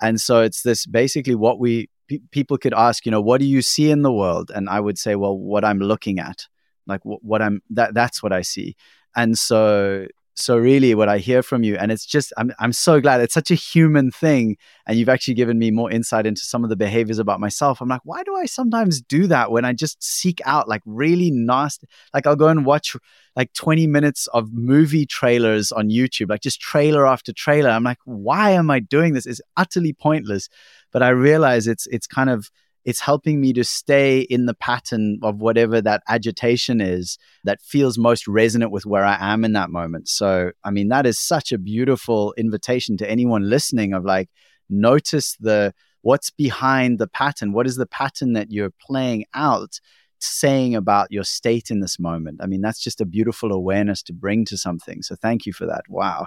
S1: And so it's this basically what we pe- people could ask you know what do you see in the world? And i would say well what i'm looking at. Like wh- what i'm that that's what i see. And so so really what i hear from you and it's just i'm i'm so glad. It's such a human thing and you've actually given me more insight into some of the behaviors about myself. I'm like why do i sometimes do that when i just seek out like really nasty like i'll go and watch like 20 minutes of movie trailers on youtube like just trailer after trailer. I'm like why am i doing this? It's utterly pointless but i realize it's it's kind of it's helping me to stay in the pattern of whatever that agitation is that feels most resonant with where I am in that moment. So, I mean, that is such a beautiful invitation to anyone listening of like, notice the what's behind the pattern. What is the pattern that you're playing out, saying about your state in this moment? I mean, that's just a beautiful awareness to bring to something. So, thank you for that. Wow.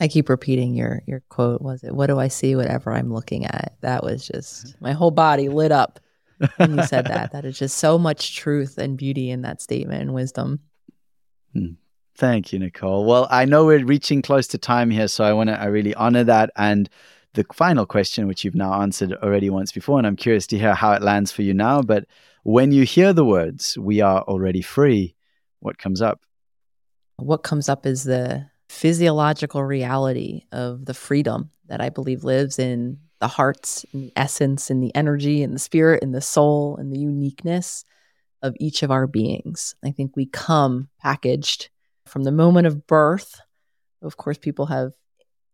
S4: I keep repeating your your quote. Was it, what do I see? Whatever I'm looking at. That was just mm-hmm. my whole body lit up when you said that. That is just so much truth and beauty in that statement and wisdom. Hmm.
S1: Thank you, Nicole. Well, I know we're reaching close to time here, so I want to I really honor that. And the final question, which you've now answered already once before, and I'm curious to hear how it lands for you now. But when you hear the words, we are already free, what comes up?
S4: What comes up is the physiological reality of the freedom that I believe lives in the hearts and the essence and the energy and the spirit and the soul and the uniqueness of each of our beings. I think we come packaged from the moment of birth. Of course, people have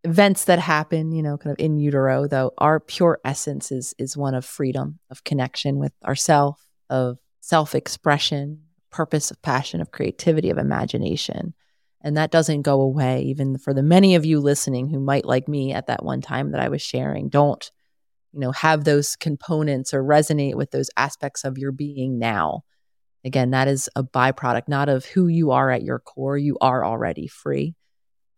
S4: events that happen, you know, kind of in utero, though our pure essence is is one of freedom, of connection with ourself, of self-expression, purpose, of passion, of creativity, of imagination. And that doesn't go away, even for the many of you listening who might, like me at that one time that I was sharing, don't, you know, have those components or resonate with those aspects of your being now. Again, that is a byproduct, not of who you are at your core. You are already free.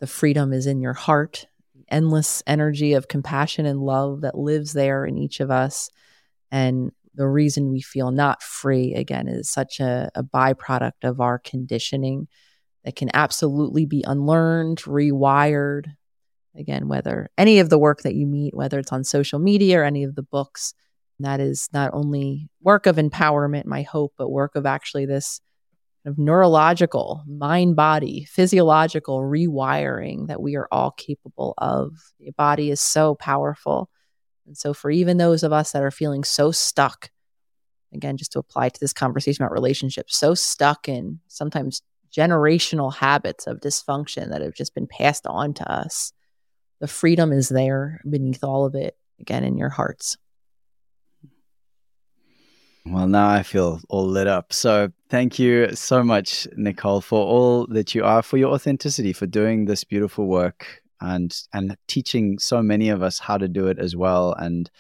S4: The freedom is in your heart, endless energy of compassion and love that lives there in each of us. And the reason we feel not free, again, is such a, a byproduct of our conditioning that can absolutely be unlearned, rewired. Again, whether any of the work that you meet, whether it's on social media or any of the books, that is not only work of empowerment, my hope, but work of actually this kind of neurological, mind body, physiological rewiring that we are all capable of. The body is so powerful. And so, for even those of us that are feeling so stuck, again, just to apply to this conversation about relationships, so stuck in sometimes generational habits of dysfunction that have just been passed on to us, the freedom is there beneath all of it, again, in your hearts.
S1: Well, now I feel all lit up. So, thank you so much, Nicole, for all that you are, for your authenticity, for doing this beautiful work and and teaching so many of us how to do it as well. And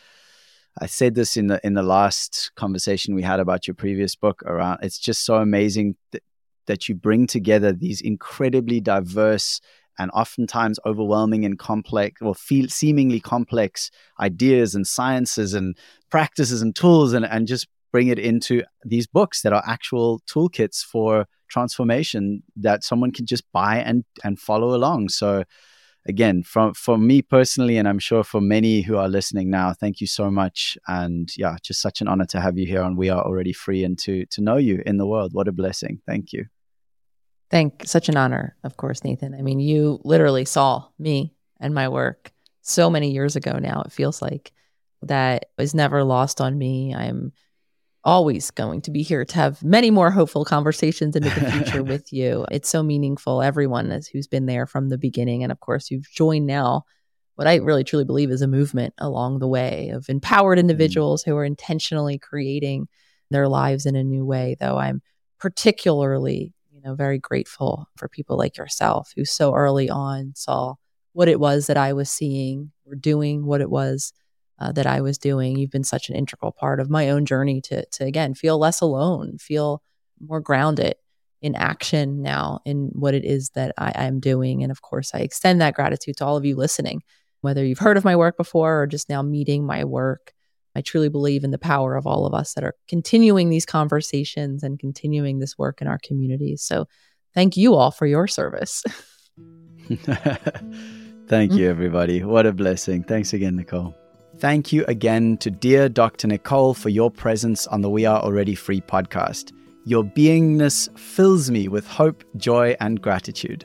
S1: I said this in the in the last conversation we had about your previous book around it's just so amazing that, that you bring together these incredibly diverse and oftentimes overwhelming and complex or feel seemingly complex ideas and sciences and practices and tools and, and just bring it into these books that are actual toolkits for transformation that someone can just buy and and follow along. So again, from for me personally, and I'm sure for many who are listening now, thank you so much. And yeah, just such an honor to have you here and We Are Already Free and to to know you in the world. What a blessing. Thank you.
S4: Thank such an honor, of course, Nathan. I mean, you literally saw me and my work so many years ago now, it feels like that is never lost on me. I'm always going to be here to have many more hopeful conversations into the future with you. It's so meaningful. Everyone is, who's been there from the beginning. And of course, you've joined now what I really truly believe is a movement along the way of empowered mm. individuals who are intentionally creating their lives in a new way. Though I'm particularly, you know, very grateful for people like yourself who so early on saw what it was that I was seeing or doing, what it was uh, that I was doing. You've been such an integral part of my own journey to to again feel less alone, feel more grounded in action now in what it is that I, I'm doing. And of course, I extend that gratitude to all of you listening, whether you've heard of my work before or just now meeting my work. I truly believe in the power of all of us that are continuing these conversations and continuing this work in our communities. So, thank you all for your service.
S1: thank you, everybody. What a blessing. Thanks again, Nicole. Thank you again to dear Dr. Nicole for your presence on the We Are Already Free podcast. Your beingness fills me with hope, joy, and gratitude.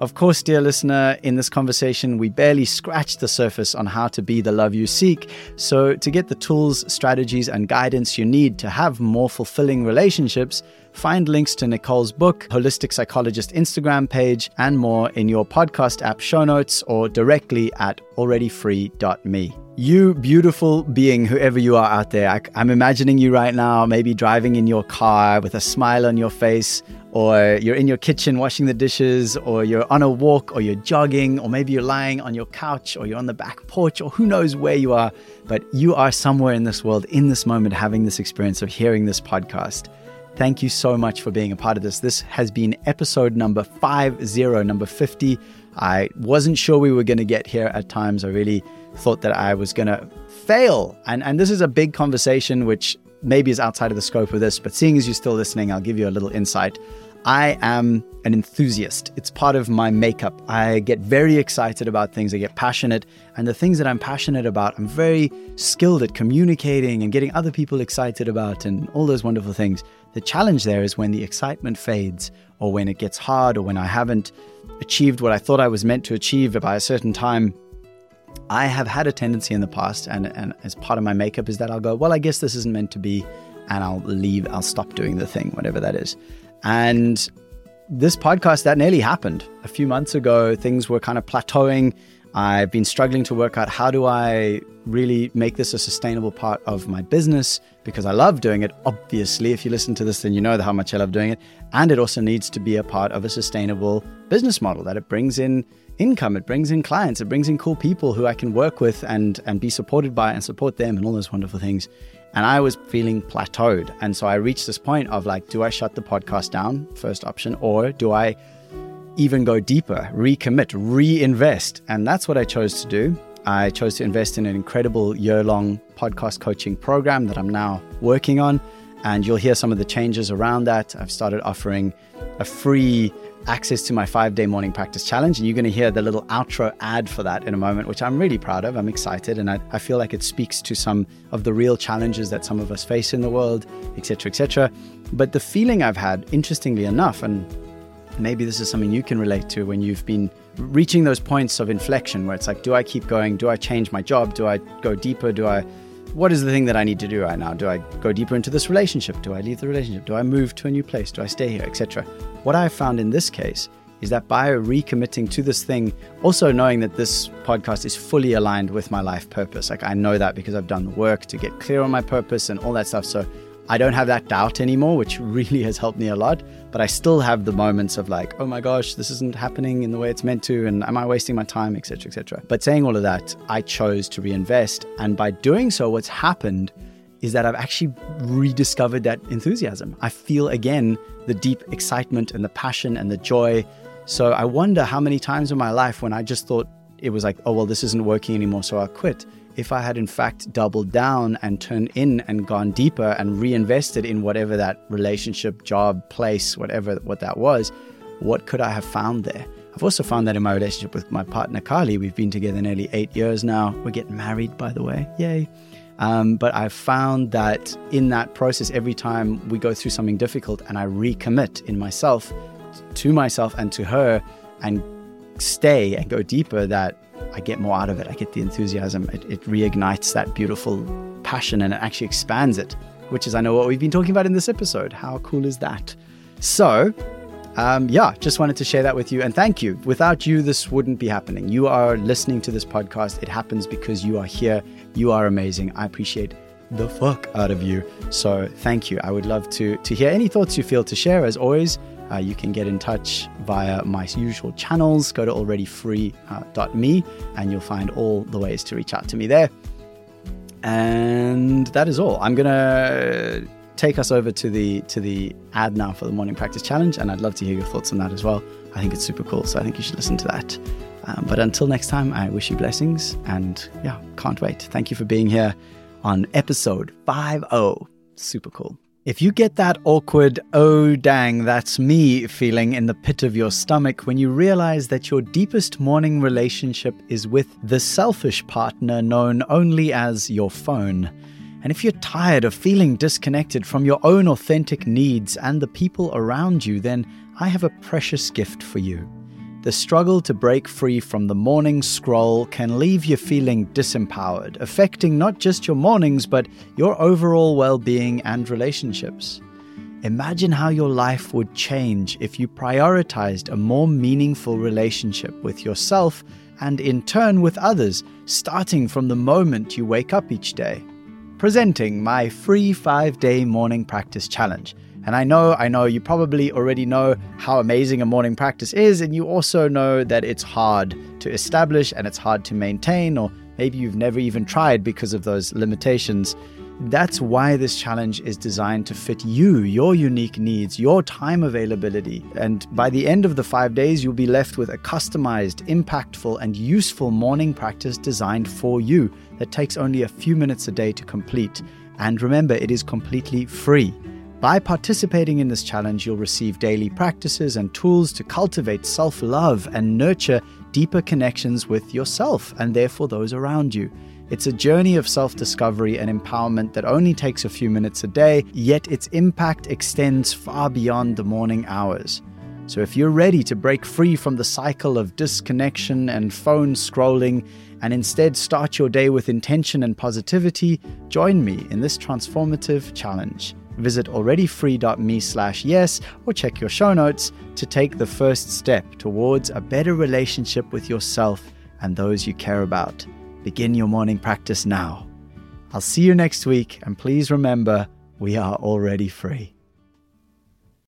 S1: Of course, dear listener, in this conversation, we barely scratched the surface on how to be the love you seek. So, to get the tools, strategies, and guidance you need to have more fulfilling relationships, find links to Nicole's book, Holistic Psychologist Instagram page, and more in your podcast app show notes or directly at alreadyfree.me. You beautiful being, whoever you are out there, I, I'm imagining you right now, maybe driving in your car with a smile on your face, or you're in your kitchen washing the dishes, or you're on a walk, or you're jogging, or maybe you're lying on your couch, or you're on the back porch, or who knows where you are. But you are somewhere in this world, in this moment, having this experience of hearing this podcast. Thank you so much for being a part of this. This has been episode number 50, number 50. I wasn't sure we were going to get here at times. I really thought that I was going to fail. And, and this is a big conversation, which maybe is outside of the scope of this, but seeing as you're still listening, I'll give you a little insight. I am an enthusiast. It's part of my makeup. I get very excited about things. I get passionate. And the things that I'm passionate about, I'm very skilled at communicating and getting other people excited about and all those wonderful things. The challenge there is when the excitement fades or when it gets hard or when I haven't achieved what I thought I was meant to achieve by a certain time I have had a tendency in the past, and, and as part of my makeup, is that I'll go, well, I guess this isn't meant to be, and I'll leave, I'll stop doing the thing, whatever that is. And this podcast, that nearly happened. A few months ago, things were kind of plateauing. I've been struggling to work out how do I really make this a sustainable part of my business because I love doing it. Obviously, if you listen to this, then you know how much I love doing it. And it also needs to be a part of a sustainable business model that it brings in income, it brings in clients, it brings in cool people who I can work with and and be supported by and support them and all those wonderful things. And I was feeling plateaued. And so I reached this point of like, do I shut the podcast down? First option, or do I even go deeper, recommit, reinvest? And that's what I chose to do. I chose to invest in an incredible year long podcast coaching program that I'm now working on. And you'll hear some of the changes around that. I've started offering a free access to my five day morning practice challenge. And you're going to hear the little outro ad for that in a moment, which I'm really proud of. I'm excited. And I, I feel like it speaks to some of the real challenges that some of us face in the world, etc., etc. But the feeling I've had, interestingly enough, and maybe this is something you can relate to when you've been reaching those points of inflection where it's like, do I keep going? Do I change my job? Do I go deeper? Do I what is the thing that I need to do right now? Do I go deeper into this relationship? Do I leave the relationship? Do I move to a new place? Do I stay here, etc.? What I found in this case is that by recommitting to this thing, also knowing that this podcast is fully aligned with my life purpose. Like I know that because I've done the work to get clear on my purpose and all that stuff. So I don't have that doubt anymore, which really has helped me a lot. But I still have the moments of like, oh my gosh, this isn't happening in the way it's meant to, and am I wasting my time, etc., etc. But saying all of that, I chose to reinvest, and by doing so, what's happened is that I've actually rediscovered that enthusiasm. I feel again the deep excitement and the passion and the joy. So I wonder how many times in my life when I just thought it was like, oh well, this isn't working anymore, so I'll quit if I had in fact doubled down and turned in and gone deeper and reinvested in whatever that relationship, job, place, whatever what that was, what could I have found there? I've also found that in my relationship with my partner Carly. We've been together nearly eight years now. We're getting married, by the way. Yay. Um, but I've found that in that process, every time we go through something difficult and I recommit in myself to myself and to her and stay and go deeper, that I get more out of it. I get the enthusiasm. It, it reignites that beautiful passion and it actually expands it, which is, I know, what we've been talking about in this episode. How cool is that? So, um, yeah, just wanted to share that with you. And thank you. Without you, this wouldn't be happening. You are listening to this podcast. It happens because you are here. You are amazing. I appreciate the fuck out of you. So thank you. I would love to to hear any thoughts you feel to share. As always, uh, you can get in touch via my usual channels. Go to alreadyfree.me and you'll find all the ways to reach out to me there. And that is all. I'm gonna take us over to the to the ad now for the morning practice challenge, and I'd love to hear your thoughts on that as well. I think it's super cool, so I think you should listen to that. Um, but until next time, I wish you blessings, and yeah, can't wait. Thank you for being here on episode 50. Super cool. If you get that awkward, oh dang, that's me feeling in the pit of your stomach when you realize that your deepest morning relationship is with the selfish partner known only as your phone. And if you're tired of feeling disconnected from your own authentic needs and the people around you, then I have a precious gift for you. The struggle to break free from the morning scroll can leave you feeling disempowered, affecting not just your mornings, but your overall well being and relationships. Imagine how your life would change if you prioritized a more meaningful relationship with yourself and, in turn, with others, starting from the moment you wake up each day. Presenting my free five day morning practice challenge and I know, I know you probably already know how amazing a morning practice is, and you also know that it's hard to establish and it's hard to maintain, or maybe you've never even tried because of those limitations. That's why this challenge is designed to fit you, your unique needs, your time availability. And by the end of the five days, you'll be left with a customized, impactful, and useful morning practice designed for you that takes only a few minutes a day to complete. And remember, it is completely free. By participating in this challenge, you'll receive daily practices and tools to cultivate self love and nurture deeper connections with yourself and therefore those around you. It's a journey of self discovery and empowerment that only takes a few minutes a day, yet its impact extends far beyond the morning hours. So, if you're ready to break free from the cycle of disconnection and phone scrolling and instead start your day with intention and positivity, join me in this transformative challenge. Visit alreadyfree.me slash yes or check your show notes to take the first step towards a better relationship with yourself and those you care about. Begin your morning practice now. I'll see you next week, and please remember, we are already free.